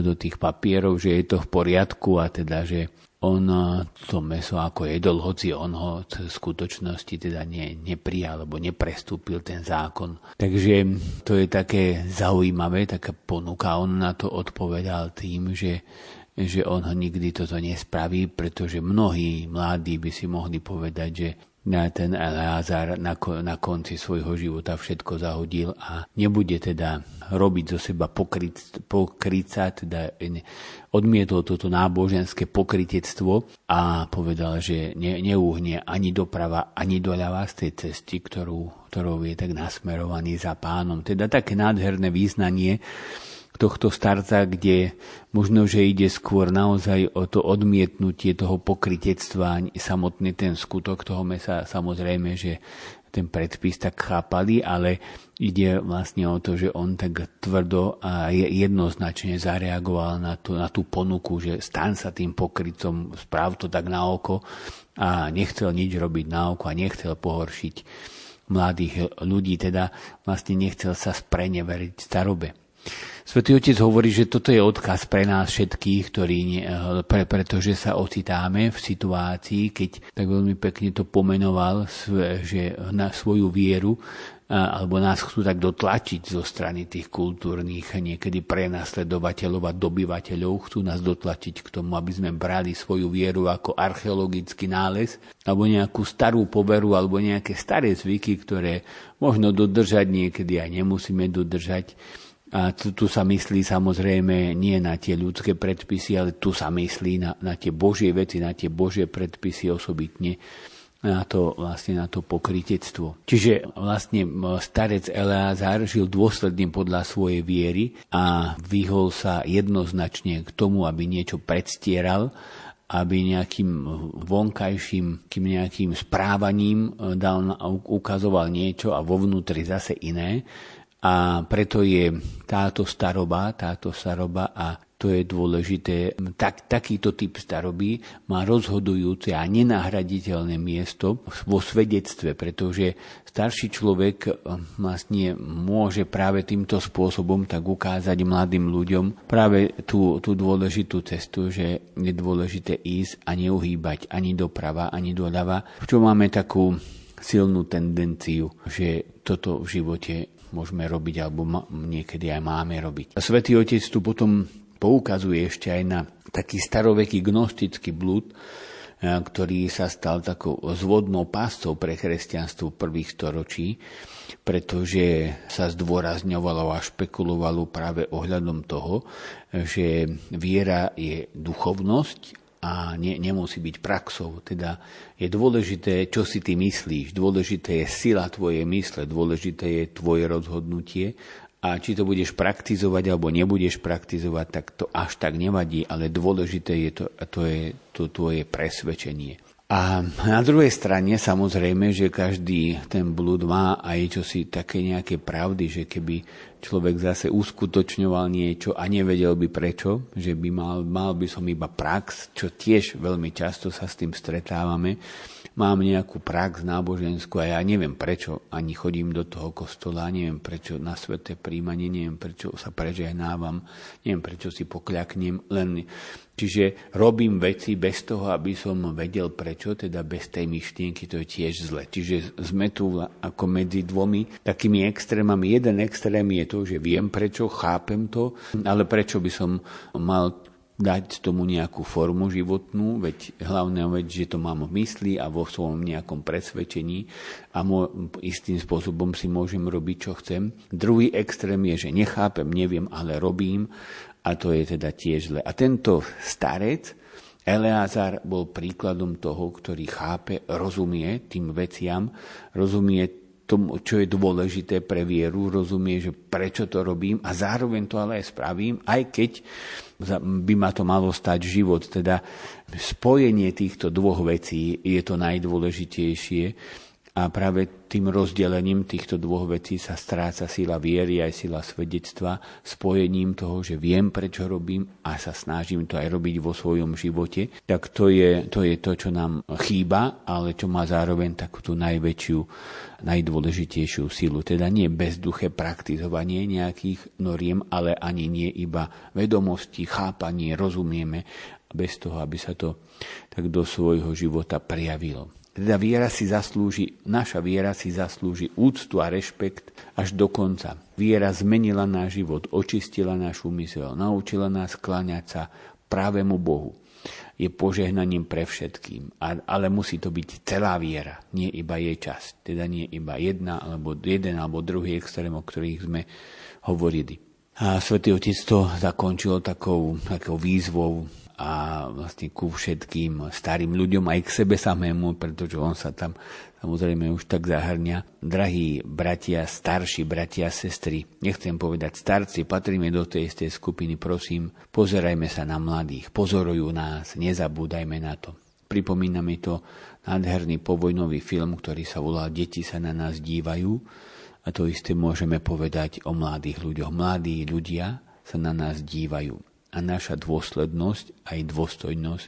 do tých papierov, že je to v poriadku a teda, že on to meso ako jedol, hoci on ho v skutočnosti teda ne, neprijal, alebo neprestúpil ten zákon. Takže to je také zaujímavé, taká ponuka. On na to odpovedal tým, že že on ho nikdy toto nespraví, pretože mnohí mladí by si mohli povedať, že na ten Eleazar na, na konci svojho života všetko zahodil a nebude teda robiť zo seba pokryt, pokryca, teda odmietol toto náboženské pokrytectvo a povedal, že ne, neúhne ani doprava, ani doľava z tej cesty, ktorú, ktorou je tak nasmerovaný za pánom. Teda také nádherné význanie, tohto starca, kde možno, že ide skôr naozaj o to odmietnutie toho pokritectva, samotný ten skutok toho mesa, samozrejme, že ten predpis tak chápali, ale ide vlastne o to, že on tak tvrdo a jednoznačne zareagoval na tú, na tú ponuku, že stan sa tým pokrycom, správ to tak na oko a nechcel nič robiť na oko a nechcel pohoršiť mladých ľudí, teda vlastne nechcel sa spreneveriť starobe. Svetý Otec hovorí, že toto je odkaz pre nás všetkých, ktorí nie, pre, pretože sa ocitáme v situácii, keď tak veľmi pekne to pomenoval, že na svoju vieru alebo nás chcú tak dotlačiť zo strany tých kultúrnych, niekedy prenasledovateľov a dobyvateľov, chcú nás dotlačiť k tomu, aby sme brali svoju vieru ako archeologický nález, alebo nejakú starú poveru, alebo nejaké staré zvyky, ktoré možno dodržať, niekedy aj nemusíme dodržať a tu, tu sa myslí samozrejme nie na tie ľudské predpisy, ale tu sa myslí na, na tie božie veci, na tie božie predpisy osobitne na to, vlastne na to pokrytectvo. Čiže vlastne starec Eleazar žil dôsledným podľa svojej viery a vyhol sa jednoznačne k tomu, aby niečo predstieral, aby nejakým vonkajším kým nejakým správaním e, dal, ukazoval niečo a vo vnútri zase iné a preto je táto staroba, táto staroba a to je dôležité. Tak, takýto typ staroby má rozhodujúce a nenahraditeľné miesto vo svedectve, pretože starší človek eh, vlastne môže práve týmto spôsobom tak ukázať mladým ľuďom práve tú, tú dôležitú cestu, že je dôležité ísť a neuhýbať ani doprava, ani doľava, v čom máme takú silnú tendenciu, že toto v živote môžeme robiť alebo niekedy aj máme robiť. A Svetý Otec tu potom poukazuje ešte aj na taký staroveký gnostický blúd, e, ktorý sa stal takou zvodnou páscou pre kresťanstvo prvých storočí, pretože sa zdôrazňovalo a špekulovalo práve ohľadom toho, že viera je duchovnosť a ne, nemusí byť praxou. Teda je dôležité, čo si ty myslíš, dôležité je sila tvojej mysle, dôležité je tvoje rozhodnutie a či to budeš praktizovať alebo nebudeš praktizovať, tak to až tak nevadí, ale dôležité je to, to je to tvoje presvedčenie. A na druhej strane samozrejme, že každý ten blúd má aj čosi také nejaké pravdy, že keby človek zase uskutočňoval niečo a nevedel by prečo, že by mal, mal by som iba prax, čo tiež veľmi často sa s tým stretávame, mám nejakú prax náboženskú a ja neviem prečo ani chodím do toho kostola, neviem prečo na sveté príjmanie, neviem prečo sa prežehnávam, neviem prečo si pokľaknem, len Čiže robím veci bez toho, aby som vedel prečo, teda bez tej myšlienky, to je tiež zle. Čiže sme tu ako medzi dvomi takými extrémami. Jeden extrém je to, že viem prečo, chápem to, ale prečo by som mal dať tomu nejakú formu životnú, veď hlavná vec, že to mám v mysli a vo svojom nejakom presvedčení a mo, istým spôsobom si môžem robiť, čo chcem. Druhý extrém je, že nechápem, neviem, ale robím a to je teda tiež zle. A tento starec, Eleazar bol príkladom toho, ktorý chápe, rozumie tým veciam, rozumie tomu, čo je dôležité pre vieru, rozumie, že prečo to robím a zároveň to ale aj spravím, aj keď by ma to malo stať život. Teda spojenie týchto dvoch vecí je to najdôležitejšie a práve tým rozdelením týchto dvoch vecí sa stráca sila viery aj sila svedectva, spojením toho, že viem, prečo robím a sa snažím to aj robiť vo svojom živote, tak to je to, je to čo nám chýba, ale čo má zároveň takú tú najväčšiu, najdôležitejšiu silu. Teda nie bezduché praktizovanie nejakých noriem, ale ani nie iba vedomosti, chápanie, rozumieme, bez toho, aby sa to tak do svojho života prejavilo. Teda viera si zaslúži, naša viera si zaslúži úctu a rešpekt až do konca. Viera zmenila náš život, očistila náš úmysel, naučila nás kláňať sa právému Bohu. Je požehnaním pre všetkým, ale musí to byť celá viera, nie iba jej časť. Teda nie iba jedna, alebo jeden, alebo druhý extrém, o ktorých sme hovorili. A svätý Otec to zakončil takou, takou výzvou a vlastne ku všetkým starým ľuďom aj k sebe samému, pretože on sa tam samozrejme už tak zahrňa. Drahí bratia, starší bratia sestry, nechcem povedať starci, patríme do tej istej skupiny, prosím, pozerajme sa na mladých, pozorujú nás, nezabúdajme na to. Pripomína mi to nádherný povojnový film, ktorý sa volá Deti sa na nás dívajú a to isté môžeme povedať o mladých ľuďoch. Mladí ľudia sa na nás dívajú a naša dôslednosť aj dôstojnosť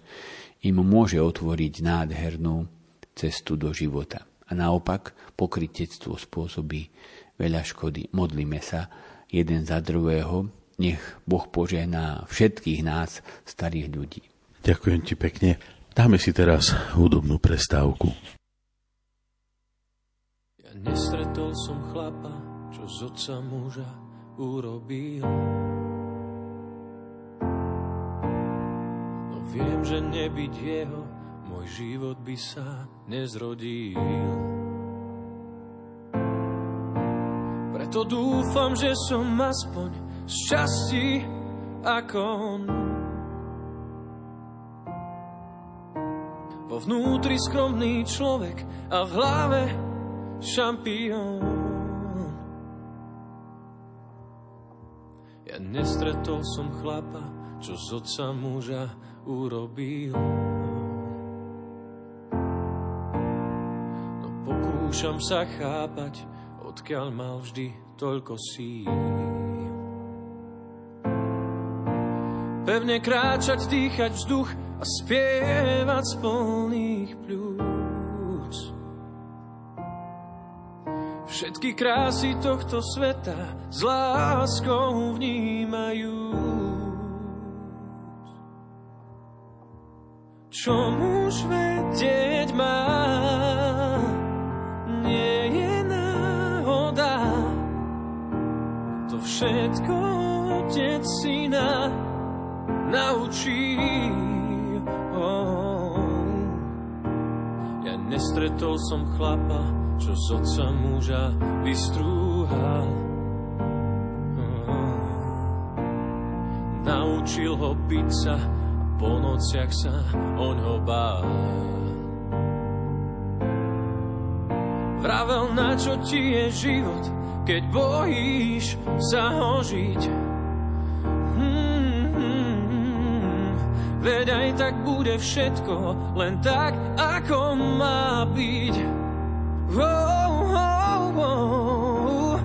im môže otvoriť nádhernú cestu do života. A naopak pokrytectvo spôsobí veľa škody. Modlíme sa jeden za druhého, nech Boh požehná všetkých nás, starých ľudí. Ďakujem ti pekne. Dáme si teraz hudobnú prestávku. Ja nestretol som chlapa, čo z otca muža urobil. Viem, že nebyť jeho, môj život by sa nezrodil. Preto dúfam, že som aspoň z časti ako on. Vo vnútri skromný človek a v hlave šampión. Ja nestretol som chlapa, čo z otca muža urobil. No pokúšam sa chápať, odkiaľ mal vždy toľko síl. Pevne kráčať, dýchať vzduch a spievať z plných pľúc. Všetky krásy tohto sveta s láskou vnímajú. Čo muž vedieť má, nie je náhoda. To všetko otec syna naučí. Oh. Ja nestretol som chlapa, čo z otca muža vystrúhal. Oh. Naučil ho byť sa po nociach sa oň ho bál. Vravel, na čo ti je život, keď bojíš sa ho žiť. Hmm, veď aj tak bude všetko, len tak, ako má byť. Oh, oh, oh,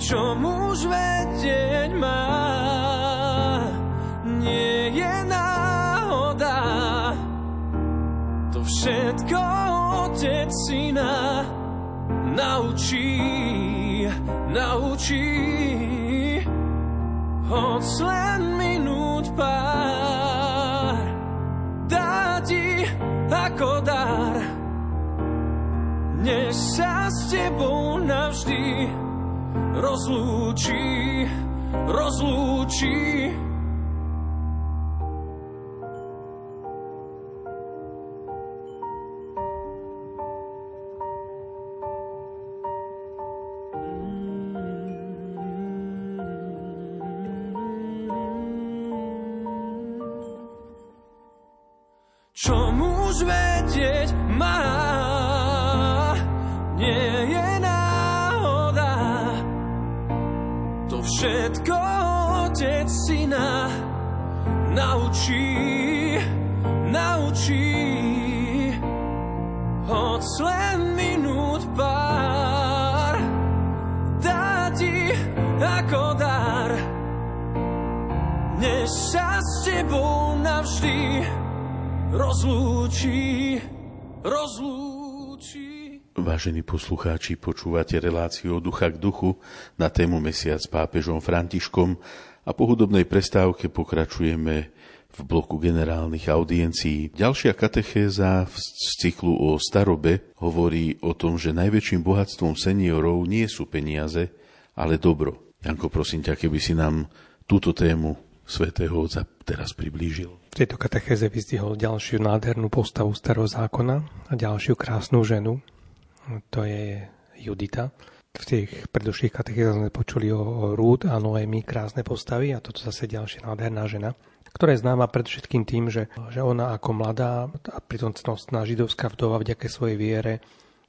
čo muž vedieť má, všetko otec syna naučí, naučí. Hoď len minút pár dá ti ako dar. Než sa s tebou navždy rozlúči, rozlúči. Naučí, naučí. Hoď len minút pár dá ti ako dar. Než sa s tebou navždy rozlúči, rozlúči. Vážení poslucháči, počúvate reláciu od ducha k duchu na tému Mesiac s pápežom Františkom a po hudobnej prestávke pokračujeme v bloku generálnych audiencií. Ďalšia katechéza z cyklu o starobe hovorí o tom, že najväčším bohatstvom seniorov nie sú peniaze, ale dobro. Janko, prosím ťa, keby si nám túto tému svätého Otca teraz priblížil. V tejto katechéze vyzdvihol ďalšiu nádhernú postavu starého zákona a ďalšiu krásnu ženu, to je Judita. V tých predošlých kategóriách sme počuli o Rúd a Noémi, krásne postavy a toto zase ďalšia nádherná žena, ktorá je známa predovšetkým tým, že, že ona ako mladá a pritom cnostná židovská vdova vďaka svojej viere,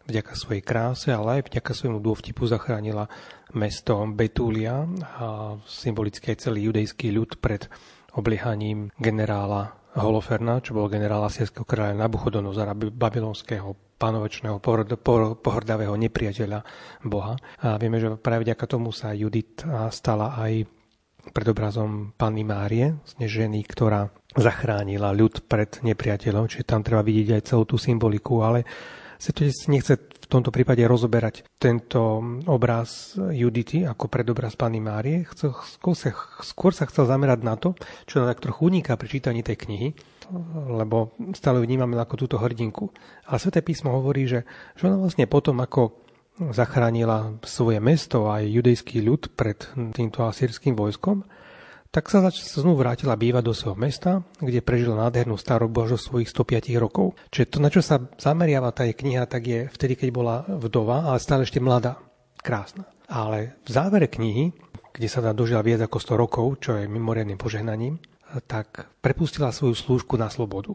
vďaka svojej kráse, ale aj vďaka svojmu dôvtipu zachránila mesto Betúlia a symbolicky aj celý judejský ľud pred obliehaním generála Holoferna, čo bol generál asierského kráľa Nabuchodonozara, babylonského pánovečného pohrdavého nepriateľa Boha. A vieme, že práve vďaka tomu sa Judit stala aj predobrazom Panny Márie, ženy, ktorá zachránila ľud pred nepriateľom, čiže tam treba vidieť aj celú tú symboliku, ale sa to nechce tomto prípade rozoberať tento obraz Judity ako predobraz Panny Márie. Skôr sa, chcel zamerať na to, čo nám tak trochu uniká pri čítaní tej knihy, lebo stále ju vnímame ako túto hrdinku. Ale Sveté písmo hovorí, že, že ona vlastne potom, ako zachránila svoje mesto a aj judejský ľud pred týmto asýrským vojskom, tak sa znovu vrátila bývať do svojho mesta, kde prežila nádhernú starobu až do svojich 105 rokov. Čiže to, na čo sa zameriava tá kniha, tak je vtedy, keď bola vdova, ale stále ešte mladá, krásna. Ale v závere knihy, kde sa dožila viac ako 100 rokov, čo je mimoriadným požehnaním, tak prepustila svoju slúžku na slobodu.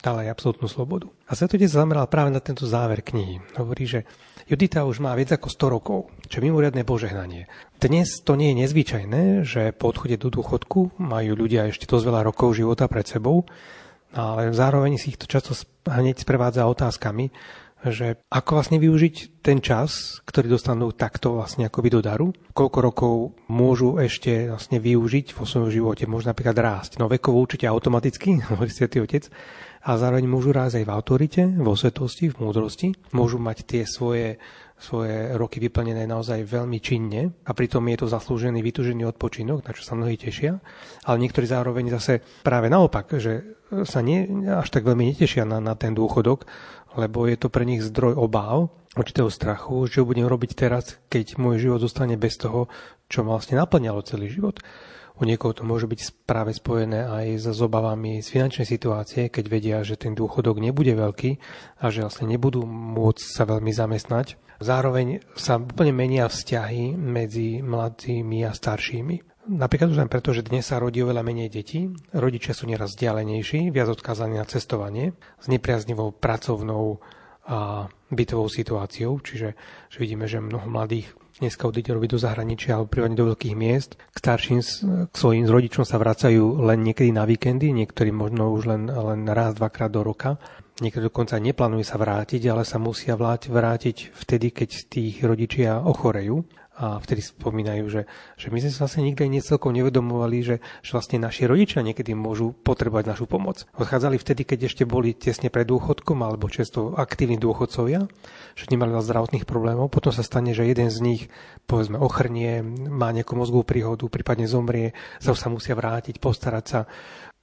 Dala jej absolútnu slobodu. A Svetotec sa zameral práve na tento záver knihy. Hovorí, že Judita už má viac ako 100 rokov, čo je mimoriadne požehnanie. Dnes to nie je nezvyčajné, že po odchode do dôchodku majú ľudia ešte dosť veľa rokov života pred sebou, ale zároveň si ich to často hneď sprevádza otázkami, že ako vlastne využiť ten čas, ktorý dostanú takto vlastne akoby do daru, koľko rokov môžu ešte vlastne využiť vo svojom živote, môžu napríklad rásť. No vekovo určite automaticky, *laughs* hovorí Svetý Otec, a zároveň môžu rásť aj v autorite, vo svetosti, v múdrosti, môžu mať tie svoje svoje roky vyplnené naozaj veľmi činne. A pritom je to zaslúžený, vytužený odpočinok, na čo sa mnohí tešia, ale niektorí zároveň zase práve naopak, že sa nie, až tak veľmi netešia na, na ten dôchodok, lebo je to pre nich zdroj obáv, určitého strachu, ho budem robiť teraz, keď môj život zostane bez toho, čo vlastne naplňalo celý život. U niekoho to môže byť práve spojené aj s obavami z finančnej situácie, keď vedia, že ten dôchodok nebude veľký a že vlastne nebudú môcť sa veľmi zamestnať. Zároveň sa úplne menia vzťahy medzi mladými a staršími. Napríklad už len preto, že dnes sa rodí oveľa menej detí, rodičia sú nieraz vzdialenejší, viac odkázaní na cestovanie, s nepriaznivou pracovnou a bytovou situáciou, čiže že vidíme, že mnoho mladých dneska odíde robiť do zahraničia alebo prípadne do veľkých miest. K starším, k svojim rodičom sa vracajú len niekedy na víkendy, niektorí možno už len, len raz, dvakrát do roka. Niektorí dokonca neplánujú sa vrátiť, ale sa musia vrátiť vtedy, keď tých rodičia ochorejú a vtedy spomínajú, že, že my sme sa vlastne nikdy nie celkom nevedomovali, že, že vlastne naši rodičia niekedy môžu potrebovať našu pomoc. Odchádzali vtedy, keď ešte boli tesne pred dôchodkom alebo často aktívni dôchodcovia, že nemali veľa zdravotných problémov. Potom sa stane, že jeden z nich povedzme ochrnie, má nejakú mozgovú príhodu, prípadne zomrie, sa sa musia vrátiť, postarať sa.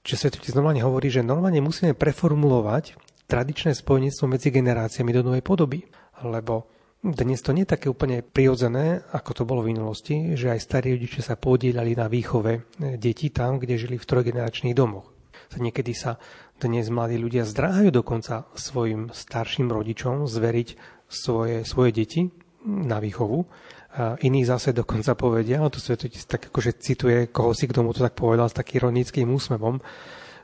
Čiže Svetotec normálne hovorí, že normálne musíme preformulovať tradičné spojenectvo medzi generáciami do novej podoby. Lebo dnes to nie je také úplne prirodzené, ako to bolo v minulosti, že aj starí rodičia sa podielali na výchove e, detí tam, kde žili v trojgeneračných domoch. Niekedy sa dnes mladí ľudia zdráhajú dokonca svojim starším rodičom zveriť svoje, svoje deti na výchovu. Iní zase dokonca povedia, a to svetotec tak akože cituje, koho si k tomu to tak povedal s takým ironickým úsmevom,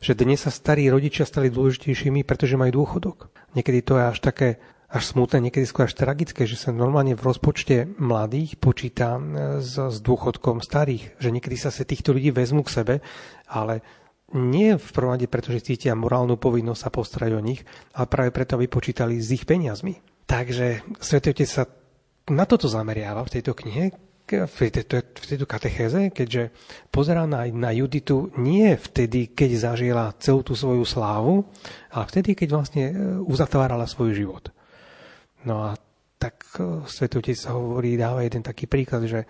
že dnes sa starí rodičia stali dôležitejšími, pretože majú dôchodok. Niekedy to je až také až smutné, niekedy skôr až tragické, že sa normálne v rozpočte mladých počíta s, s dôchodkom starých, že niekedy sa týchto ľudí vezmú k sebe, ale nie v prvom rade, pretože cítia morálnu povinnosť sa postarať o nich, ale práve preto, aby počítali s ich peniazmi. Takže Svetý sa na toto zameriava v tejto knihe, v tejto, v tejto katechéze, keďže pozerá na, na Juditu nie vtedy, keď zažila celú tú svoju slávu, ale vtedy, keď vlastne e, uzatvárala svoj život. No a tak e, Svetý Otec sa hovorí, dáva jeden taký príklad, že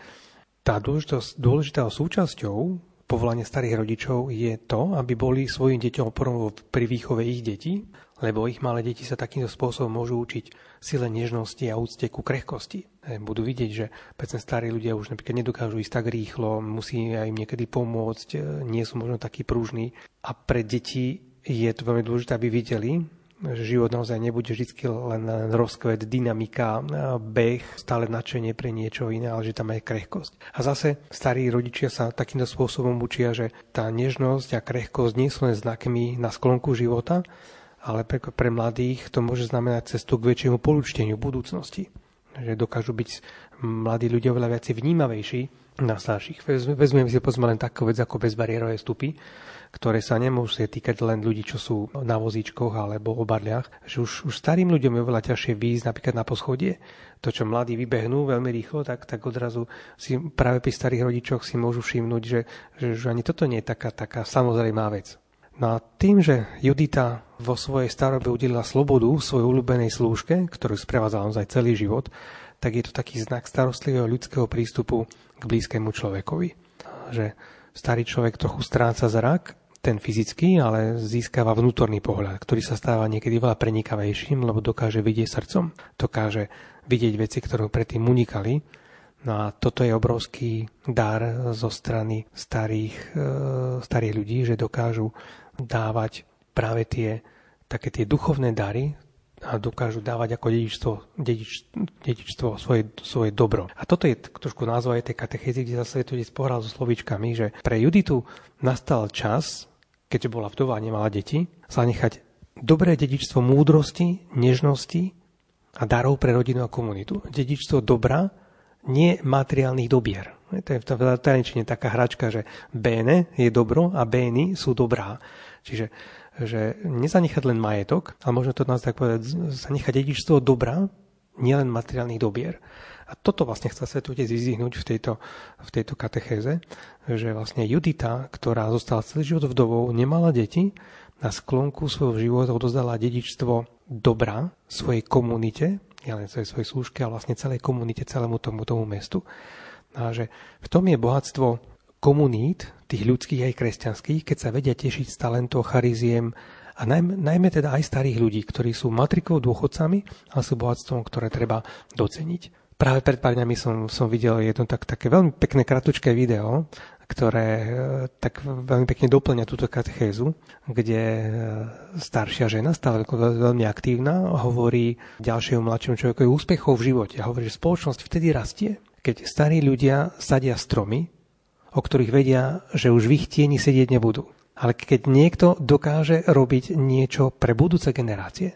tá dôležitá súčasťou povolanie starých rodičov je to, aby boli svojim deťom oporom pri výchove ich detí, lebo ich malé deti sa takýmto spôsobom môžu učiť sile nežnosti a úcte ku krehkosti. E, budú vidieť, že predsa starí ľudia už napríklad nedokážu ísť tak rýchlo, musí im niekedy pomôcť, e, nie sú možno takí prúžni. A pre deti je to veľmi dôležité, aby videli, že život naozaj nebude vždy len rozkvet, dynamika, beh, stále nadšenie pre niečo iné, ale že tam aj krehkosť. A zase starí rodičia sa takýmto spôsobom učia, že tá nežnosť a krehkosť nie sú len znakmi na sklonku života, ale pre, pre mladých to môže znamenať cestu k väčšiemu polúčteniu budúcnosti. Že dokážu byť mladí ľudia oveľa viac vnímavejší na starších. Vezmeme si pozme len takú vec ako bezbariérové vstupy ktoré sa nemôžu týkať len ľudí, čo sú na vozíčkoch alebo o barliach, že už, už starým ľuďom je oveľa ťažšie výjsť napríklad na poschodie. To, čo mladí vybehnú veľmi rýchlo, tak, tak odrazu si práve pri starých rodičoch si môžu všimnúť, že, že, že ani toto nie je taká, taká samozrejmá vec. No a tým, že Judita vo svojej starobe udelila slobodu svojej obľúbenej slúžke, ktorú sprevádzala naozaj celý život, tak je to taký znak starostlivého ľudského prístupu k blízkému človekovi. Že starý človek trochu stráca zrak ten fyzický, ale získava vnútorný pohľad, ktorý sa stáva niekedy veľa prenikavejším, lebo dokáže vidieť srdcom, dokáže vidieť veci, ktoré predtým unikali. No a toto je obrovský dar zo strany starých, e, starých ľudí, že dokážu dávať práve tie také tie duchovné dary dokážu dávať ako dedičstvo, dedič, dedičstvo svoje, svoje dobro. A toto je trošku názov aj tej katechézy, kde zase to pohral so slovíčkami, že pre Juditu nastal čas, keďže bola vdova a nemala deti, zanechať dobré dedičstvo múdrosti, nežnosti a darov pre rodinu a komunitu. Dedičstvo dobra, nie materiálnych dobier. To je v tajničine taká hračka, že bene je dobro a bény sú dobrá. Čiže že nezanechať len majetok, ale možno to nás tak povedať, zanechať dedičstvo dobra, nielen materiálnych dobier. A toto vlastne chce sa tu vyzvihnúť v tejto, v tejto katechéze, že vlastne Judita, ktorá zostala celý život vdovou, nemala deti, na sklonku svojho života odozdala dedičstvo dobra svojej komunite, nielen svojej, svojej slúžke, ale vlastne celej komunite, celému tomu, tomu mestu. A že v tom je bohatstvo komunít, tých ľudských aj kresťanských, keď sa vedia tešiť z talentov, chariziem a najmä, najmä teda aj starých ľudí, ktorí sú matrikou dôchodcami, ale sú bohatstvom, ktoré treba doceniť. Práve pred pár dňami som, som videl jedno tak, také veľmi pekné kratučké video, ktoré e, tak veľmi pekne doplňa túto katechézu, kde e, staršia žena, stále veľmi aktívna, hovorí ďalšiemu mladšiemu človeku úspechov v živote. A hovorí, že spoločnosť vtedy rastie, keď starí ľudia sadia stromy, o ktorých vedia, že už v ich tieni sedieť nebudú. Ale keď niekto dokáže robiť niečo pre budúce generácie,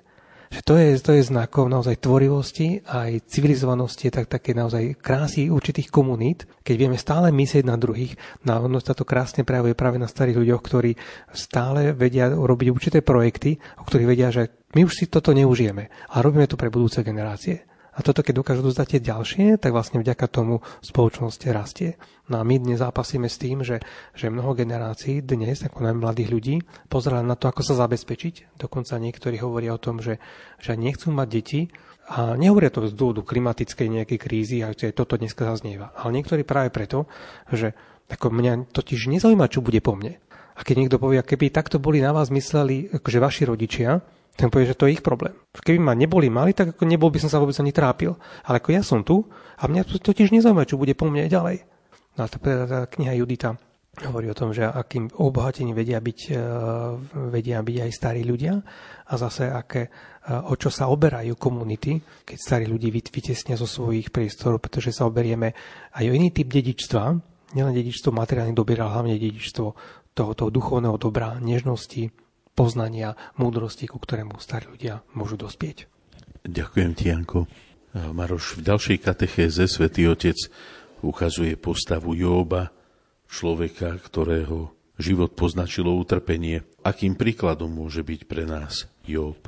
že to je, to je znakom naozaj tvorivosti aj civilizovanosti, tak také naozaj krásy určitých komunít, keď vieme stále myslieť na druhých. Na, ono sa to krásne prejavuje práve na starých ľuďoch, ktorí stále vedia robiť určité projekty, o ktorých vedia, že my už si toto neužijeme, a robíme to pre budúce generácie. A toto, keď dokážu dozdať tie ďalšie, tak vlastne vďaka tomu spoločnosť rastie. No a my dnes zápasíme s tým, že, že mnoho generácií dnes, ako najmä mladých ľudí, pozerá na to, ako sa zabezpečiť. Dokonca niektorí hovoria o tom, že, že nechcú mať deti, a nehovoria to z dôvodu klimatickej nejakej krízy, a toto dneska zaznieva. Ale niektorí práve preto, že ako mňa totiž nezaujíma, čo bude po mne. A keď niekto povie, keby takto boli na vás mysleli akože vaši rodičia, ten povie, že to je ich problém. Keby ma neboli mali, tak ako nebol by som sa vôbec ani trápil. Ale ako ja som tu a mňa to tiež nezaujíma, čo bude po mne ďalej. No a tá, tá kniha Judita hovorí o tom, že akým obohatení vedia byť, e, vedia byť aj starí ľudia a zase aké, e, o čo sa oberajú komunity, keď starí ľudí vytesnia zo svojich priestorov, pretože sa oberieme aj o iný typ dedičstva, nielen dedičstvo materiálnych dobier, ale hlavne dedičstvo toho, toho duchovného dobra, nežnosti, poznania, múdrosti, ku ktorému starí ľudia môžu dospieť. Ďakujem ti, Janko. Maroš, v ďalšej katechéze Svetý Otec ukazuje postavu Jóba, človeka, ktorého život poznačilo utrpenie. Akým príkladom môže byť pre nás Job?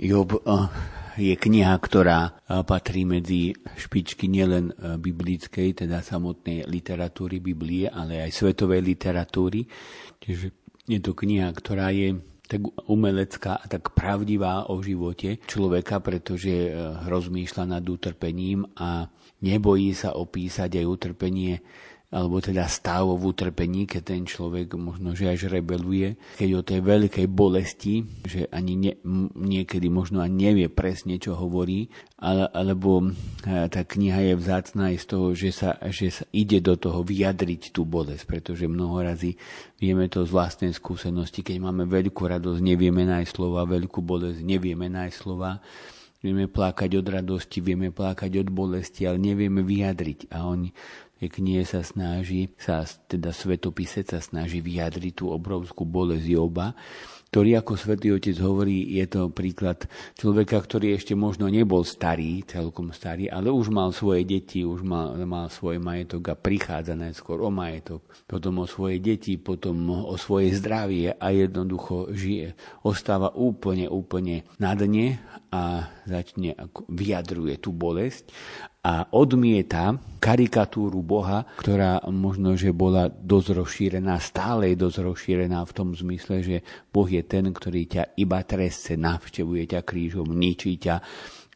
Job je kniha, ktorá patrí medzi špičky nielen biblickej, teda samotnej literatúry Biblie, ale aj svetovej literatúry. Čiže je to kniha, ktorá je tak umelecká a tak pravdivá o živote človeka, pretože e, rozmýšľa nad utrpením a nebojí sa opísať aj utrpenie alebo teda stav v utrpení, keď ten človek možno, že až rebeluje, keď o tej veľkej bolesti, že ani ne, niekedy možno ani nevie presne, čo hovorí, ale, alebo e, tá kniha je vzácná aj z toho, že sa, že sa ide do toho vyjadriť tú bolesť, pretože mnoho razy vieme to z vlastnej skúsenosti, keď máme veľkú radosť, nevieme nájsť slova, veľkú bolesť, nevieme nájsť slova, Vieme plakať od radosti, vieme plakať od bolesti, ale nevieme vyjadriť. A oni knie sa snaží, sa teda svetopisec sa snaží vyjadriť tú obrovskú bolesť Joba, ktorý, ako svätý Otec hovorí, je to príklad človeka, ktorý ešte možno nebol starý, celkom starý, ale už mal svoje deti, už mal, mal svoj majetok a prichádza najskôr o majetok, potom o svoje deti, potom o svoje zdravie a jednoducho žije. Ostáva úplne, úplne na dne a začne, vyjadruje tú bolesť a odmieta karikatúru Boha, ktorá možno, že bola dosť rozšírená, stále je dosť rozšírená v tom zmysle, že Boh je ten, ktorý ťa iba trestce, navštevuje ťa krížom, ničí ťa,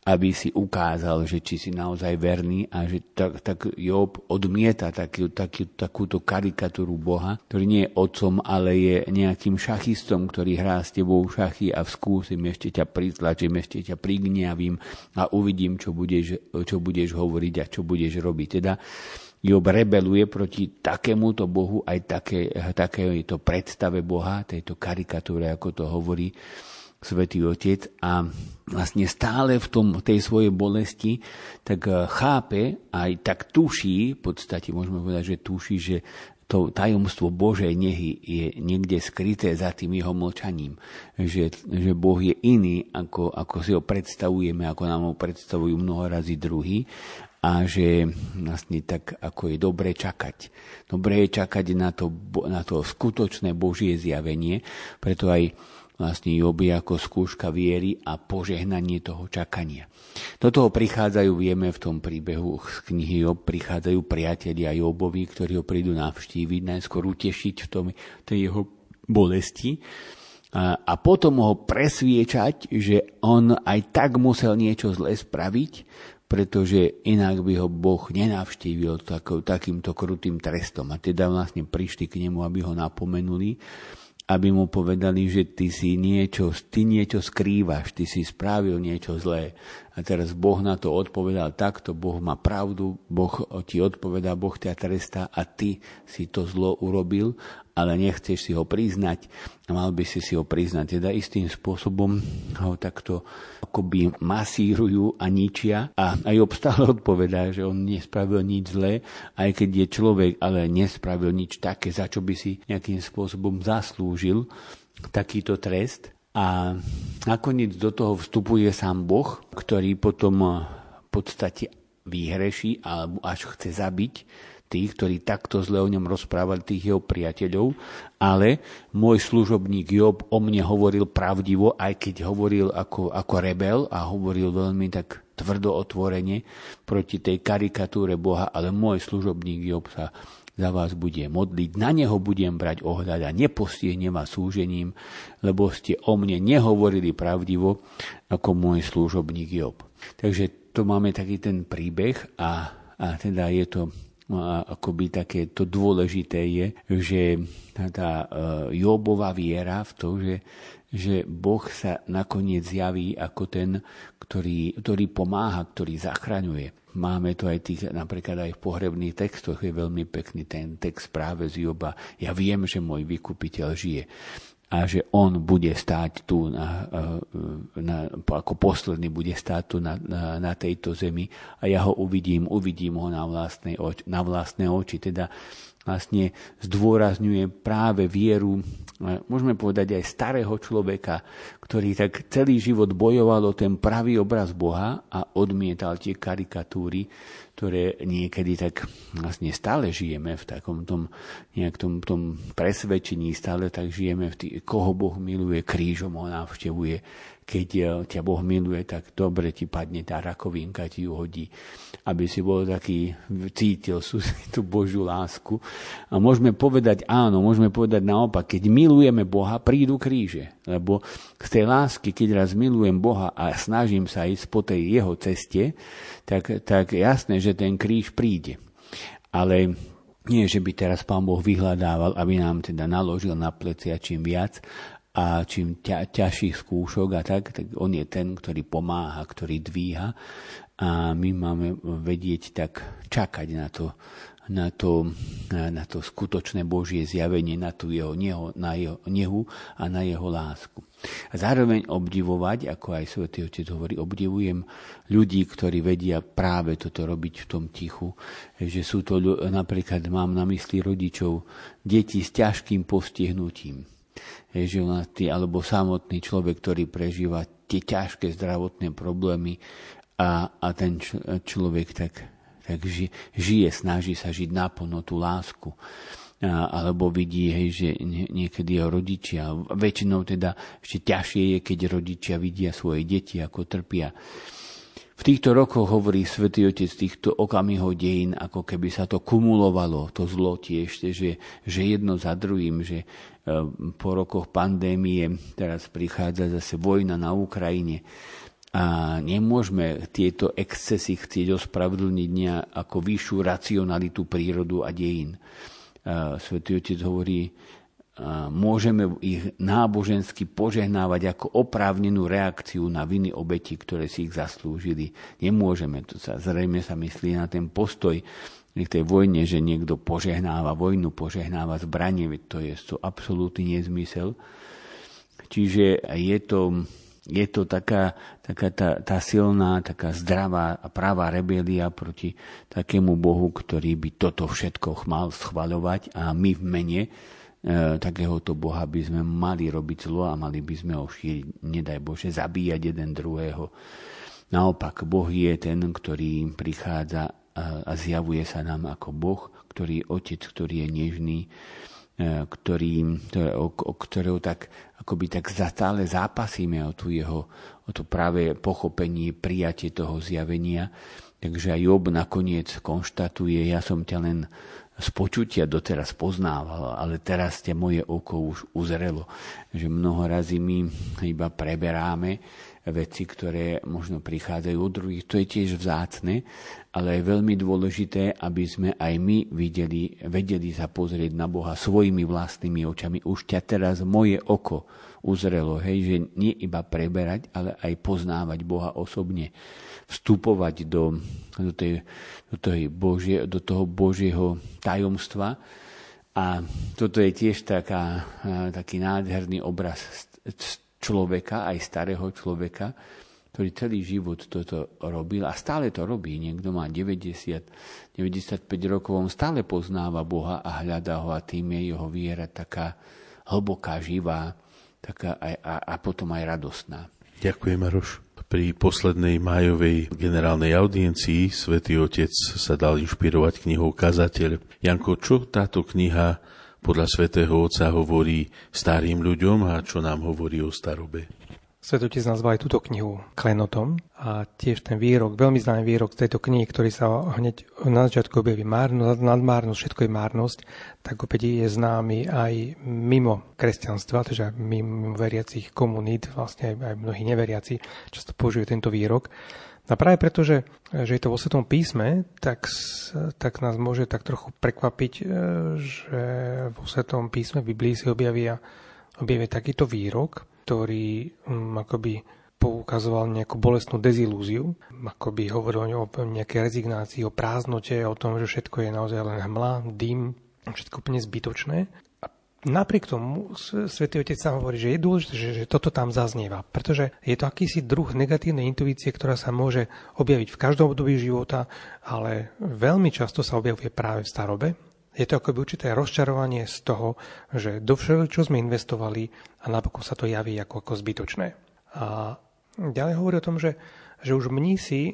aby si ukázal, že či si naozaj verný a že tak, tak Job odmieta taký, taký, takúto karikatúru Boha, ktorý nie je otcom, ale je nejakým šachistom, ktorý hrá s tebou šachy a skúsim ešte ťa pritlačím, ešte ťa prigniavím a uvidím, čo budeš, čo budeš hovoriť a čo budeš robiť. Teda Job rebeluje proti takémuto Bohu, aj také, takéto predstave Boha, tejto karikatúre, ako to hovorí Svetý Otec a vlastne stále v tom, tej svojej bolesti, tak eh, chápe, aj tak tuší, v podstate môžeme povedať, že tuší, že to tajomstvo Božej nehy je niekde skryté za tým jeho mlčaním. Že, že Boh je iný, ako, ako si ho predstavujeme, ako nám ho predstavujú mnoho razy druhý a že vlastne tak, ako je dobre čakať. Dobre je čakať na to, na to skutočné Božie zjavenie, preto aj vlastne Joby ako skúška viery a požehnanie toho čakania. Do toho prichádzajú, vieme v tom príbehu z knihy Job, prichádzajú priatelia Jobovi, ktorí ho prídu navštíviť, najskôr utešiť v tom, tej jeho bolesti a, a potom ho presviečať, že on aj tak musel niečo zle spraviť, pretože inak by ho Boh nenavštívil takou, takýmto krutým trestom. A teda vlastne prišli k nemu, aby ho napomenuli aby mu povedali, že ty si niečo, ty niečo skrývaš, ty si spravil niečo zlé. A teraz Boh na to odpovedal takto, Boh má pravdu, Boh ti odpovedá, Boh ťa trestá a ty si to zlo urobil ale nechceš si ho priznať mal by si si ho priznať. Teda istým spôsobom ho takto akoby masírujú a ničia a aj obstále *laughs* odpovedá, že on nespravil nič zlé, aj keď je človek, ale nespravil nič také, za čo by si nejakým spôsobom zaslúžil takýto trest. A nakoniec do toho vstupuje sám Boh, ktorý potom v podstate vyhreší alebo až chce zabiť tých, ktorí takto zle o ňom rozprávali, tých jeho priateľov, ale môj služobník Job o mne hovoril pravdivo, aj keď hovoril ako, ako rebel a hovoril veľmi tak tvrdo otvorene proti tej karikatúre Boha, ale môj služobník Job sa za vás bude modliť, na neho budem brať ohľad a nepostihne vás súžením, lebo ste o mne nehovorili pravdivo ako môj služobník Job. Takže to máme taký ten príbeh a, a teda je to a akoby také to dôležité je, že tá e, Jobová viera v to, že, že Boh sa nakoniec zjaví ako ten, ktorý, ktorý pomáha, ktorý zachraňuje. Máme to aj tých, napríklad aj v pohrebných textoch, je veľmi pekný ten text práve z Joba. Ja viem, že môj vykupiteľ žije a že on bude stáť tu na, na, ako posledný bude stáť tu na, na, na tejto zemi a ja ho uvidím, uvidím ho na vlastné, oči, na vlastné oči. Teda vlastne zdôrazňuje práve vieru môžeme povedať aj starého človeka, ktorý tak celý život bojoval o ten pravý obraz Boha a odmietal tie karikatúry, ktoré niekedy tak vlastne stále žijeme v takom tom, tom, tom presvedčení, stále tak žijeme v tý, koho Boh miluje, krížom ho navštevuje, keď eh, ťa Boh miluje, tak dobre ti padne tá rakovinka, ti ju hodí, aby si bol taký, cítil *laughs* tú Božiu lásku. A môžeme povedať áno, môžeme povedať naopak, keď milujeme Boha, prídu kríže. Lebo z tej lásky, keď raz milujem Boha a snažím sa ísť po tej jeho ceste, tak, tak jasné, že ten kríž príde. Ale nie, že by teraz pán Boh vyhľadával, aby nám teda naložil na plecia čím viac, a čím ťa, ťažších skúšok a tak, tak on je ten, ktorý pomáha, ktorý dvíha a my máme vedieť tak čakať na to, na to, na to skutočné Božie zjavenie, na, tú jeho, neho, na jeho nehu a na jeho lásku. A zároveň obdivovať, ako aj Svetý Otec hovorí, obdivujem ľudí, ktorí vedia práve toto robiť v tom tichu, že sú to, napríklad mám na mysli rodičov, deti s ťažkým postihnutím, ty, alebo samotný človek, ktorý prežíva tie ťažké zdravotné problémy a, a ten č, človek tak, tak ži, žije, snaží sa žiť naplno tú lásku. A, alebo vidí, hej, že niekedy jeho rodičia, väčšinou teda ešte ťažšie je, keď rodičia vidia svoje deti, ako trpia. V týchto rokoch hovorí svätý Otec týchto okamihov dejín, ako keby sa to kumulovalo, to zlo tiež, že, že jedno za druhým, že po rokoch pandémie teraz prichádza zase vojna na Ukrajine a nemôžeme tieto excesy chcieť ospravedlniť ako vyššiu racionalitu prírodu a dejín. Svetý Otec hovorí, môžeme ich nábožensky požehnávať ako oprávnenú reakciu na viny obeti, ktoré si ich zaslúžili. Nemôžeme, to sa zrejme sa myslí na ten postoj v tej vojne, že niekto požehnáva vojnu, požehnáva zbranie, to je to absolútny nezmysel. Čiže je to, je to taká, taká tá, tá silná, taká zdravá a pravá rebelia proti takému Bohu, ktorý by toto všetko mal schvaľovať a my v mene takéhoto Boha by sme mali robiť zlo a mali by sme ho šíriť, nedaj Bože, zabíjať jeden druhého. Naopak, Boh je ten, ktorý prichádza a zjavuje sa nám ako Boh, ktorý je Otec, ktorý je nežný, e, ktorý, o, o ktorého tak, akoby tak stále zápasíme o, tú jeho, o to práve pochopenie, prijatie toho zjavenia. Takže aj Job nakoniec konštatuje, ja som ťa len z počutia doteraz poznával, ale teraz ťa moje oko už uzrelo. Že mnoho razy my iba preberáme veci, ktoré možno prichádzajú od druhých. To je tiež vzácne, ale je veľmi dôležité, aby sme aj my videli, vedeli sa pozrieť na Boha svojimi vlastnými očami. Už ťa teraz moje oko uzrelo, hej, že nie iba preberať, ale aj poznávať Boha osobne. Vstupovať do, do, tej, do, tej Božie, do toho Božieho tajomstva. A toto je tiež taká, taký nádherný obraz človeka, aj starého človeka, ktorý celý život toto robil a stále to robí. Niekto má 90, 95 rokov, on stále poznáva Boha a hľadá ho a tým je jeho viera taká hlboká, živá taká aj, a, a potom aj radostná. Ďakujem, Maroš. Pri poslednej májovej generálnej audiencii svätý Otec sa dal inšpirovať knihou Kazateľ. Janko, čo táto kniha podľa svätého Otca hovorí starým ľuďom a čo nám hovorí o starobe. Svetotec nazval aj túto knihu Klenotom a tiež ten výrok, veľmi známy výrok z tejto knihy, ktorý sa hneď na začiatku objaví márnosť, nadmárnosť, všetko je márnosť, tak opäť je známy aj mimo kresťanstva, takže mimo veriacich komunít, vlastne aj, aj mnohí neveriaci často použijú tento výrok. A práve preto, že, že je to vo Svetom písme, tak, tak nás môže tak trochu prekvapiť, e, že vo Svetom písme v Biblii si objavia, objavia takýto výrok, ktorý um, akoby poukazoval nejakú bolestnú dezilúziu, ako by hovoril o nejakej rezignácii, o prázdnote, o tom, že všetko je naozaj len hmla, dym, všetko úplne zbytočné. Napriek tomu Svetý Otec sa hovorí, že je dôležité, že, že toto tam zaznieva, pretože je to akýsi druh negatívnej intuície, ktorá sa môže objaviť v každom období života, ale veľmi často sa objavuje práve v starobe Je to akoby určité rozčarovanie z toho, že do všetko, čo sme investovali a napokon sa to javí ako, ako zbytočné. A ďalej hovorí o tom, že, že už mnísi e,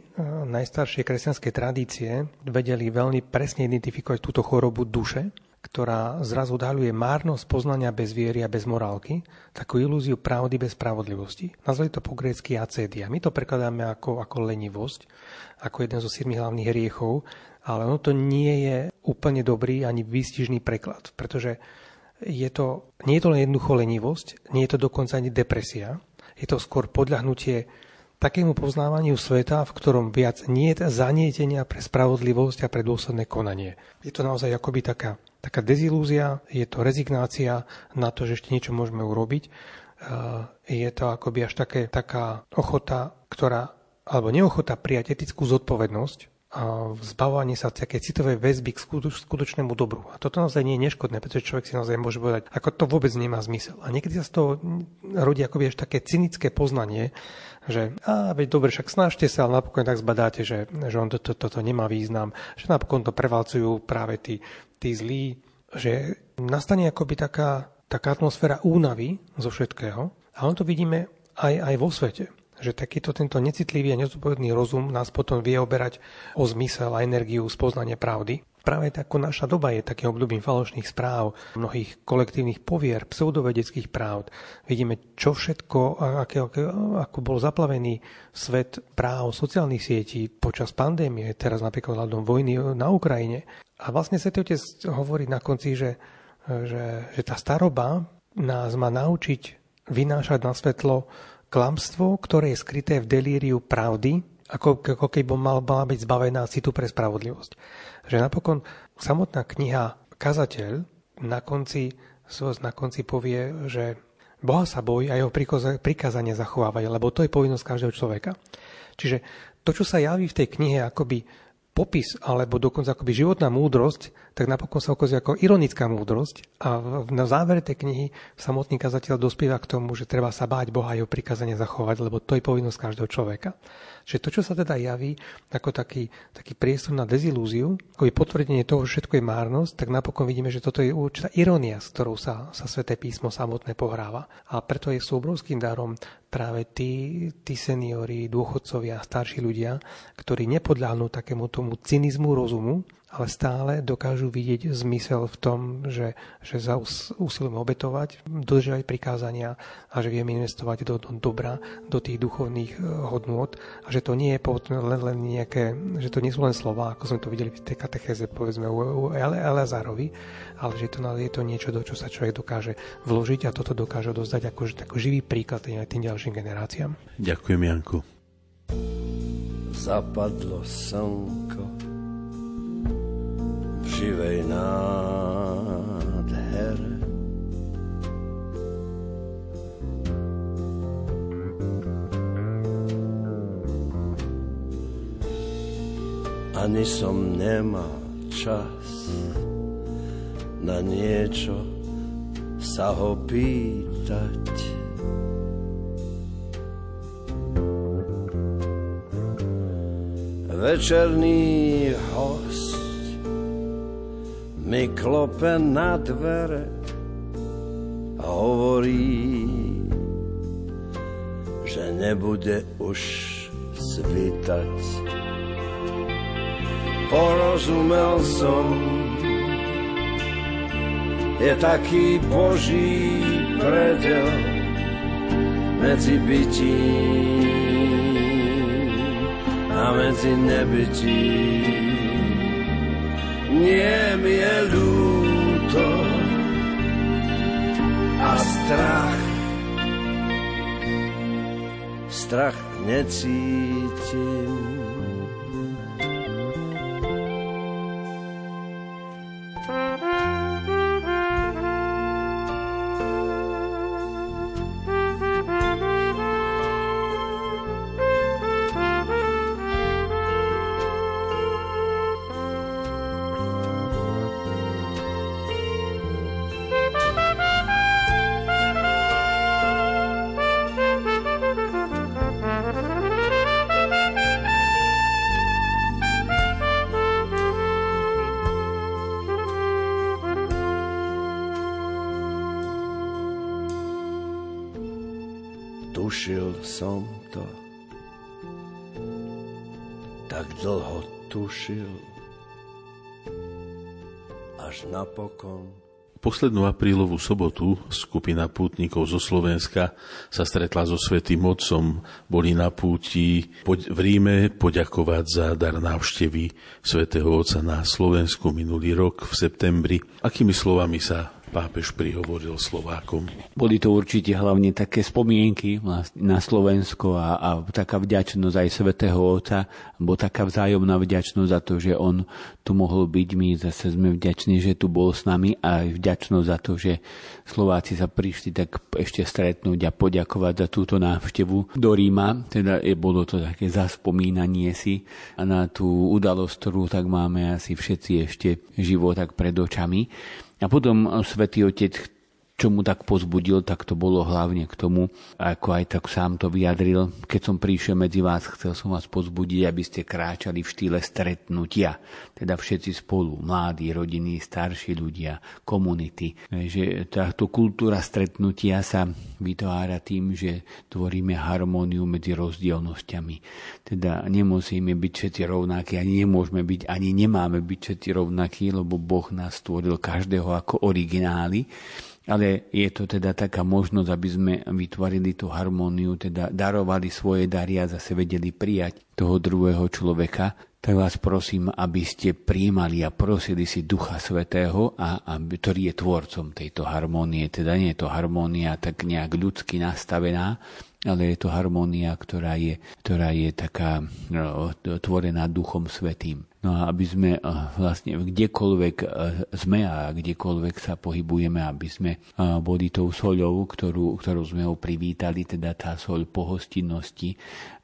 najstaršie kresťanské tradície vedeli veľmi presne identifikovať túto chorobu duše, ktorá zrazu odhaľuje márnosť poznania bez viery a bez morálky, takú ilúziu pravdy bez spravodlivosti. Nazvali to po grécky acédia. My to prekladáme ako, ako lenivosť, ako jeden zo siedmi hlavných hriechov, ale ono to nie je úplne dobrý ani výstižný preklad, pretože je to, nie je to len jednoducho lenivosť, nie je to dokonca ani depresia, je to skôr podľahnutie takému poznávaniu sveta, v ktorom viac nie je zanietenia pre spravodlivosť a pre dôsledné konanie. Je to naozaj akoby taká, taká dezilúzia, je to rezignácia na to, že ešte niečo môžeme urobiť. Je to akoby až také, taká ochota, ktorá, alebo neochota prijať etickú zodpovednosť zbavovanie sa také citové väzby k skutočnému dobru. A toto naozaj nie je neškodné, pretože človek si naozaj môže povedať, ako to vôbec nemá zmysel. A niekedy sa z toho rodí akoby až také cynické poznanie, že a veď dobre, však snažte sa, ale napokon tak zbadáte, že, že on toto to, to, to nemá význam, že napokon to prevalcujú práve tí, tí zlí, že nastane akoby taká, taká atmosféra únavy zo všetkého. A on to vidíme aj, aj vo svete že takýto tento necitlivý a nezodpovedný rozum nás potom vie oberať o zmysel a energiu spoznania pravdy. Práve ako naša doba je takým obdobím falošných správ, mnohých kolektívnych povier, pseudovedeckých práv. Vidíme, čo všetko, ako, ako bol zaplavený svet práv sociálnych sietí počas pandémie, teraz napríklad hľadom vojny na Ukrajine. A vlastne Svetý Otec hovorí na konci, že, že, že tá staroba nás má naučiť vynášať na svetlo klamstvo, ktoré je skryté v delíriu pravdy, ako, ako keby mal, mala byť zbavená citu pre spravodlivosť. Že napokon samotná kniha Kazateľ na konci, na konci povie, že Boha sa bojí a jeho prikázanie zachovávať, lebo to je povinnosť každého človeka. Čiže to, čo sa javí v tej knihe akoby popis alebo dokonca akoby životná múdrosť, tak napokon sa ukazuje ako ironická múdrosť a na závere tej knihy samotný kazateľ dospieva k tomu, že treba sa báť Boha a jeho prikázanie zachovať, lebo to je povinnosť každého človeka. Čiže to, čo sa teda javí ako taký, taký priestor na dezilúziu, ako je potvrdenie toho, že všetko je márnosť, tak napokon vidíme, že toto je určitá ironia, s ktorou sa, sa Sveté písmo samotné pohráva. A preto je sú obrovským darom práve tí, tí seniori, dôchodcovia, starší ľudia, ktorí nepodľahnú takému tomu cynizmu rozumu, ale stále dokážu vidieť zmysel v tom, že, že sa usilujeme obetovať, dodržať prikázania a že vieme investovať do, do dobra, do tých duchovných e, hodnôt a že to nie je len, len nejaké, že to nie sú len slova, ako sme to videli v tej katechéze, povedzme u, u Eleazárovi, ale že to je to niečo, do čo sa človek dokáže vložiť a toto dokáže dozdať ako, ako živý príklad tým, tým ďalším generáciám. Ďakujem, Janku. Zapadlo slnko živej nádhere. Ani som nemal čas na niečo sa ho pýtať. Večerný host mi klope na dvere a hovorí, že nebude už svítať. Porozumel som, je taký boží predel medzi bytím a medzi nebytím nie mi je ľúto. A strach. Strach necítim napokon Poslednú aprílovú sobotu skupina pútnikov zo Slovenska sa stretla so Svetým Otcom. Boli na púti v Ríme poďakovať za dar návštevy Svetého Otca na Slovensku minulý rok v septembri. Akými slovami sa pápež prihovoril Slovákom? Boli to určite hlavne také spomienky na Slovensko a, a taká vďačnosť aj svätého Otca, bo taká vzájomná vďačnosť za to, že on tu mohol byť. My zase sme vďační, že tu bol s nami a aj vďačnosť za to, že Slováci sa prišli tak ešte stretnúť a poďakovať za túto návštevu do Ríma. Teda je, bolo to také zaspomínanie si a na tú udalosť, ktorú tak máme asi všetci ešte živo tak pred očami. A potom Svetý Otec čo mu tak pozbudil, tak to bolo hlavne k tomu, ako aj tak sám to vyjadril. Keď som prišiel medzi vás, chcel som vás pozbudiť, aby ste kráčali v štýle stretnutia. Teda všetci spolu, mladí, rodiny, starší ľudia, komunity. Že táto kultúra stretnutia sa vytvára tým, že tvoríme harmóniu medzi rozdielnosťami. Teda nemusíme byť všetci rovnakí, ani nemôžeme byť, ani nemáme byť všetci rovnakí, lebo Boh nás stvoril každého ako originály ale je to teda taká možnosť, aby sme vytvorili tú harmóniu, teda darovali svoje dary a zase vedeli prijať toho druhého človeka, tak vás prosím, aby ste príjmali a prosili si Ducha Svetého, a, a, ktorý je tvorcom tejto harmónie. Teda nie je to harmónia tak nejak ľudsky nastavená, ale je to harmónia, ktorá je, ktorá je taká no, tvorená Duchom Svetým. No a aby sme eh, vlastne kdekoľvek eh, sme a kdekoľvek sa pohybujeme, aby sme eh, boli tou soľou, ktorú, ktorú sme ho privítali, teda tá soľ pohostinnosti,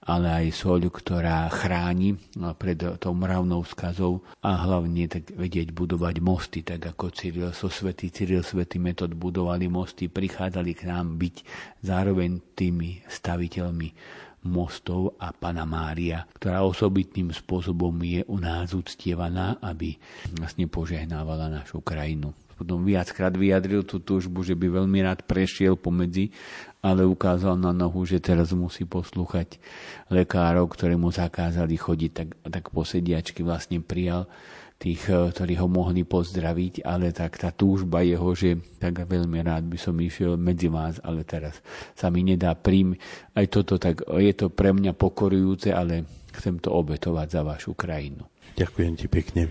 ale aj soľ, ktorá chráni pred tou mravnou skazou a hlavne tak vedieť budovať mosty, tak ako Cyril, so svetý Cyril, svetý metod budovali mosty, prichádzali k nám byť zároveň tými staviteľmi mostov a Pana Mária, ktorá osobitným spôsobom je u nás uctievaná, aby vlastne požehnávala našu krajinu. Potom viackrát vyjadril tú túžbu, že by veľmi rád prešiel pomedzi, ale ukázal na nohu, že teraz musí poslúchať lekárov, ktorí mu zakázali chodiť, tak, tak posediačky vlastne prijal tých, eh, ktorí ho mohli pozdraviť, ale tak tá túžba jeho, že tak veľmi rád by som išiel medzi vás, ale teraz sa mi nedá príjm. Aj toto tak, je to pre mňa pokorujúce, ale chcem to obetovať za vašu krajinu. Ďakujem ti pekne.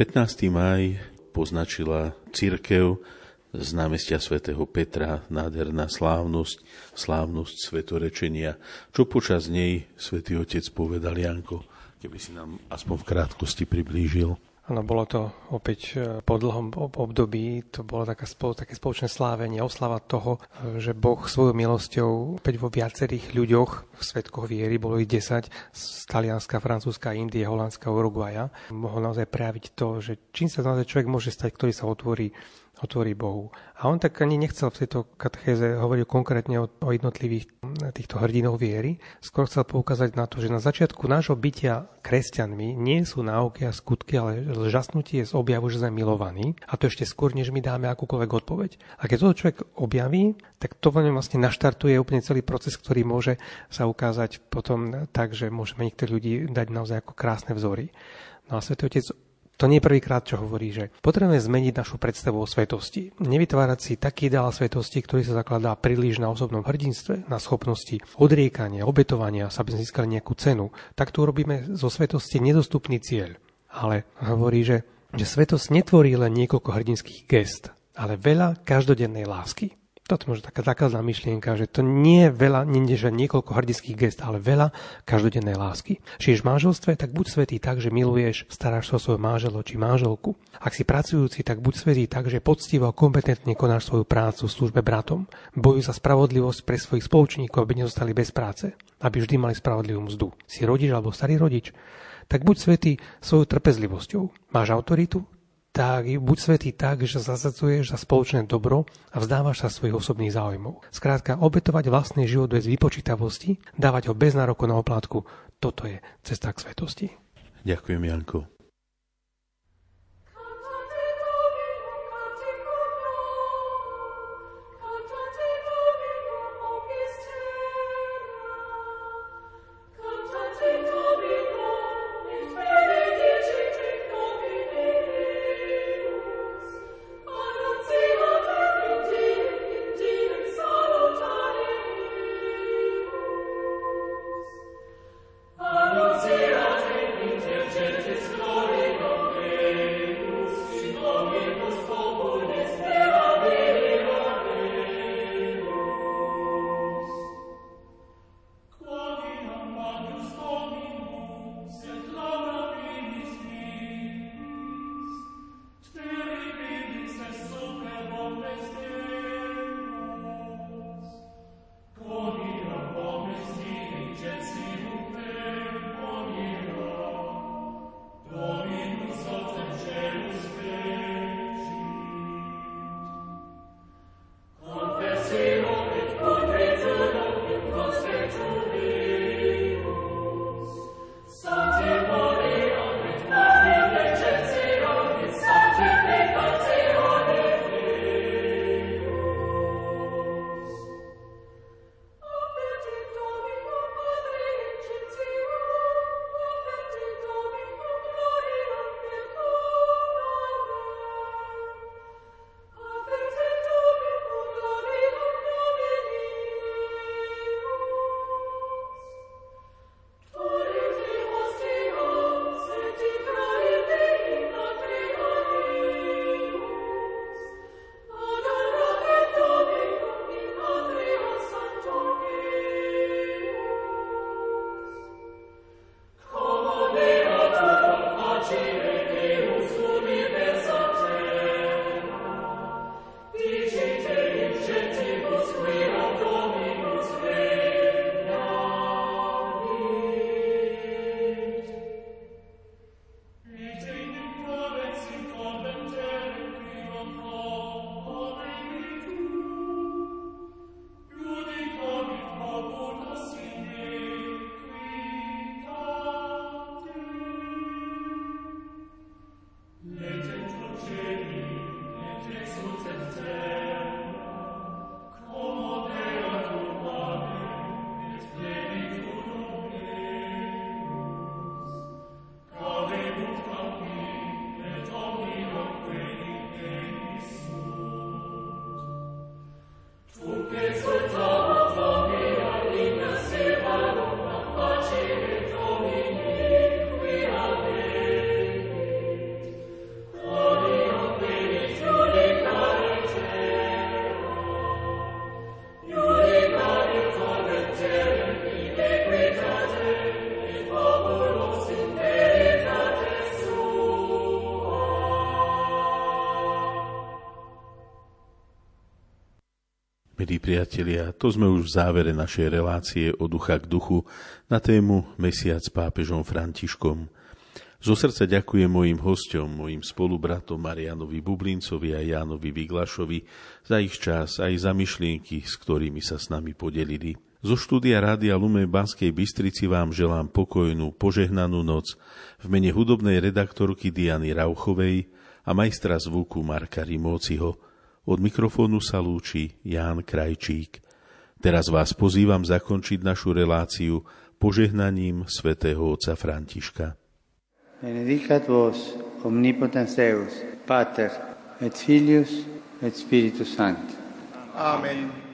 15. maj poznačila církev z námestia svätého Petra, nádherná slávnosť, slávnosť svetorečenia. Čo počas nej svätý Otec povedal Janko, keby si nám aspoň v krátkosti priblížil? Áno, bolo to opäť e, po dlhom období, to bolo taká, také spoločné slávenie, oslava toho, že Boh svojou milosťou opäť vo viacerých ľuďoch, svetkoch viery, bolo ich 10, z Talianska, Francúzska, Indie, Holandska, Uruguaya, mohol naozaj prejaviť to, že čím sa naozaj človek môže stať, ktorý sa otvorí otvorí Bohu. A on tak ani nechcel v tejto katechéze hovoriť konkrétne o, o jednotlivých týchto hrdinov viery, skôr chcel poukázať na to, že na začiatku nášho bytia kresťanmi nie sú náuky a skutky, ale žasnutie z objavu, že sme milovaní. A to ešte skôr, než my dáme akúkoľvek odpoveď. A keď toto človek objaví, tak to vlastne naštartuje úplne celý proces, ktorý môže sa ukázať potom tak, že môžeme niektorých ľudí dať naozaj ako krásne vzory. No a Svetý Otec to nie je prvýkrát, čo hovorí, že potrebujeme zmeniť našu predstavu o svetosti. Nevytvárať si taký ideál svetosti, ktorý sa zakladá príliš na osobnom hrdinstve, na schopnosti odriekania, obetovania, sa by sme získali nejakú cenu. Tak tu urobíme zo svetosti nedostupný cieľ. Ale hovorí, že, že svetosť netvorí len niekoľko hrdinských gest, ale veľa každodennej lásky. Toto je taká základná myšlienka, že to nie je veľa, nie že niekoľko hrdinských gest, ale veľa každodennej lásky. Žiješ v manželstve, tak buď svetý tak, že miluješ, staráš sa o svoj manželo či manželku. Ak si pracujúci, tak buď svetý tak, že poctivo a kompetentne konáš svoju prácu v službe bratom. Bojuj za spravodlivosť pre svojich spoločníkov, aby nezostali bez práce, aby vždy mali spravodlivú mzdu. Si rodič alebo starý rodič, tak buď svetý svojou trpezlivosťou. Máš autoritu, tak buď svetý tak, že zasadzuješ za spoločné dobro a vzdávaš sa svojich osobných záujmov. Skrátka, obetovať vlastný život bez vypočítavosti, dávať ho bez nároku na oplátku, toto je cesta k svetosti. Ďakujem, Janko. Priatelia, to sme už v závere našej relácie o ducha k duchu na tému Mesiac s pápežom Františkom. Zo srdca ďakujem mojim hostom, mojim spolubratom Marianovi Bublincovi a Jánovi Vyglašovi za ich čas aj za myšlienky, s ktorými sa s nami podelili. Zo štúdia Rádia Lume Banskej Bystrici vám želám pokojnú, požehnanú noc v mene hudobnej redaktorky Diany Rauchovej a majstra zvuku Marka Rimóciho. Od mikrofónu sa lúči Ján Krajčík. Teraz vás pozývam zakončiť našu reláciu požehnaním svätého otca Františka. Benedicat vos omnipotens Deus, Pater et Filius et Spiritus Sanctus. Amen.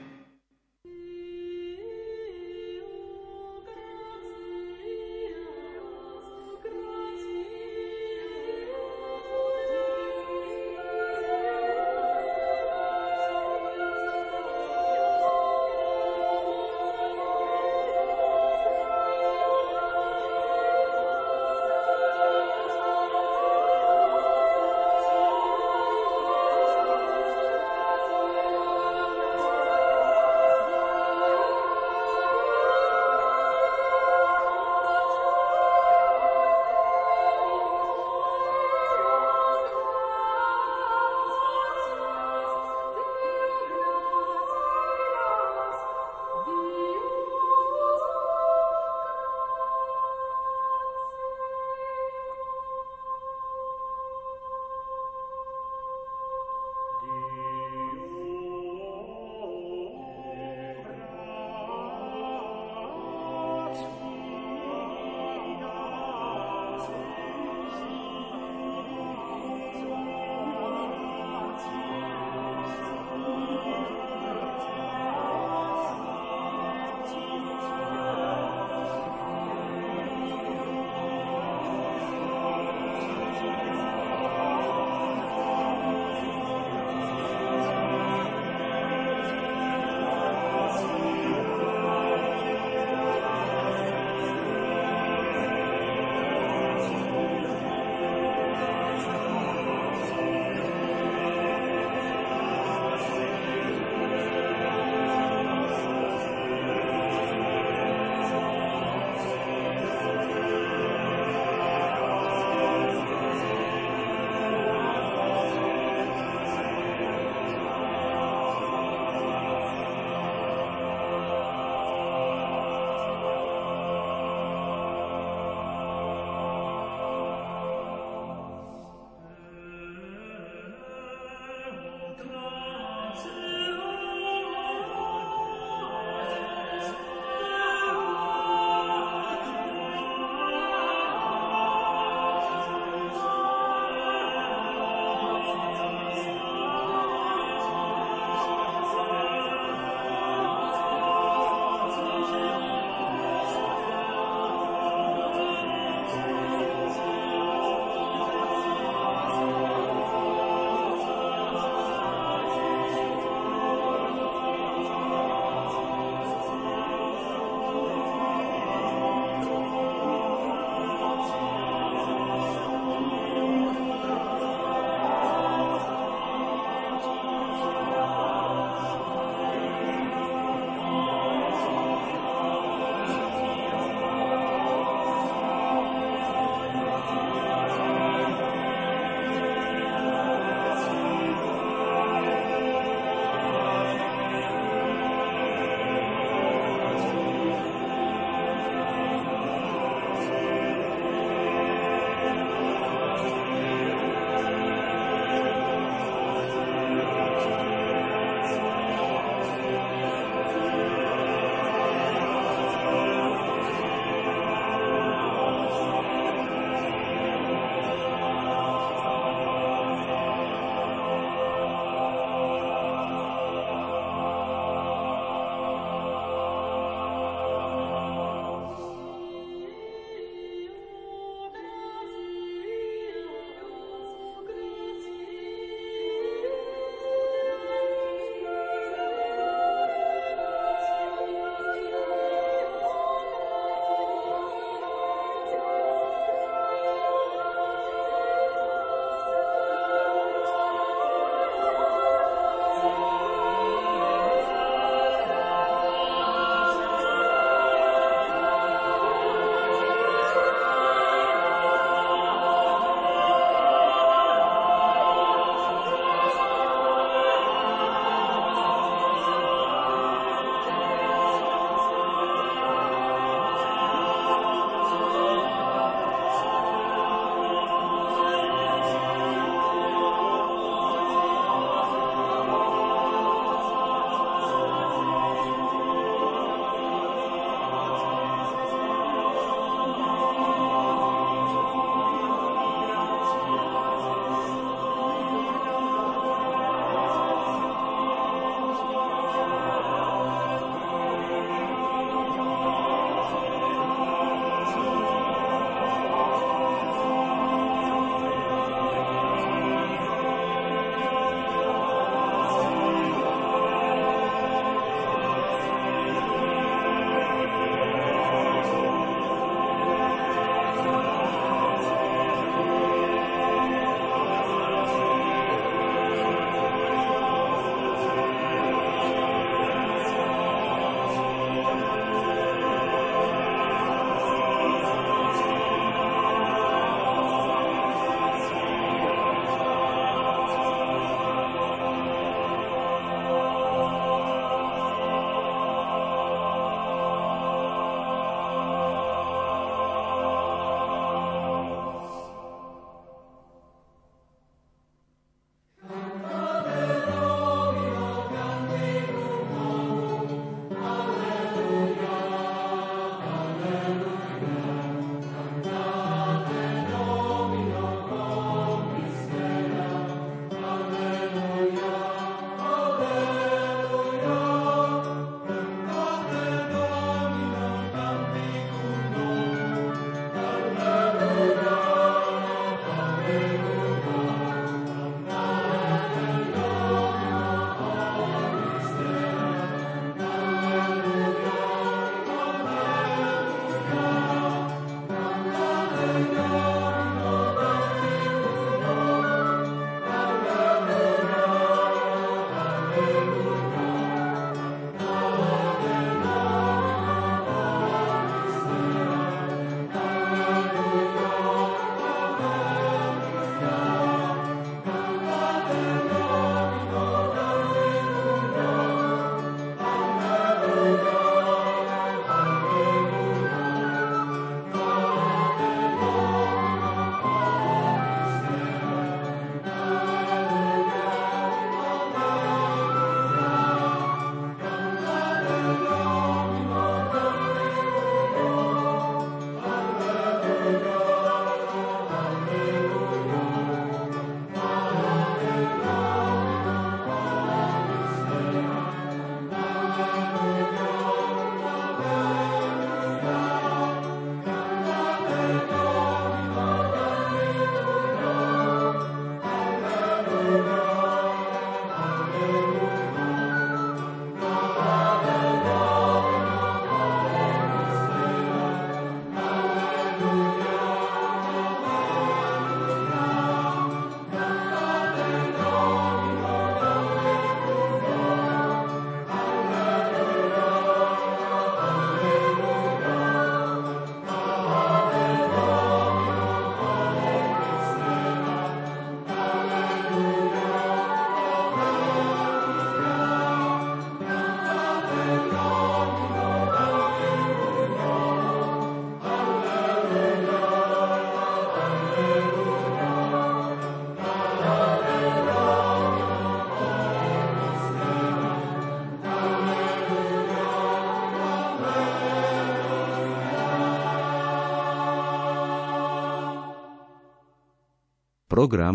Program,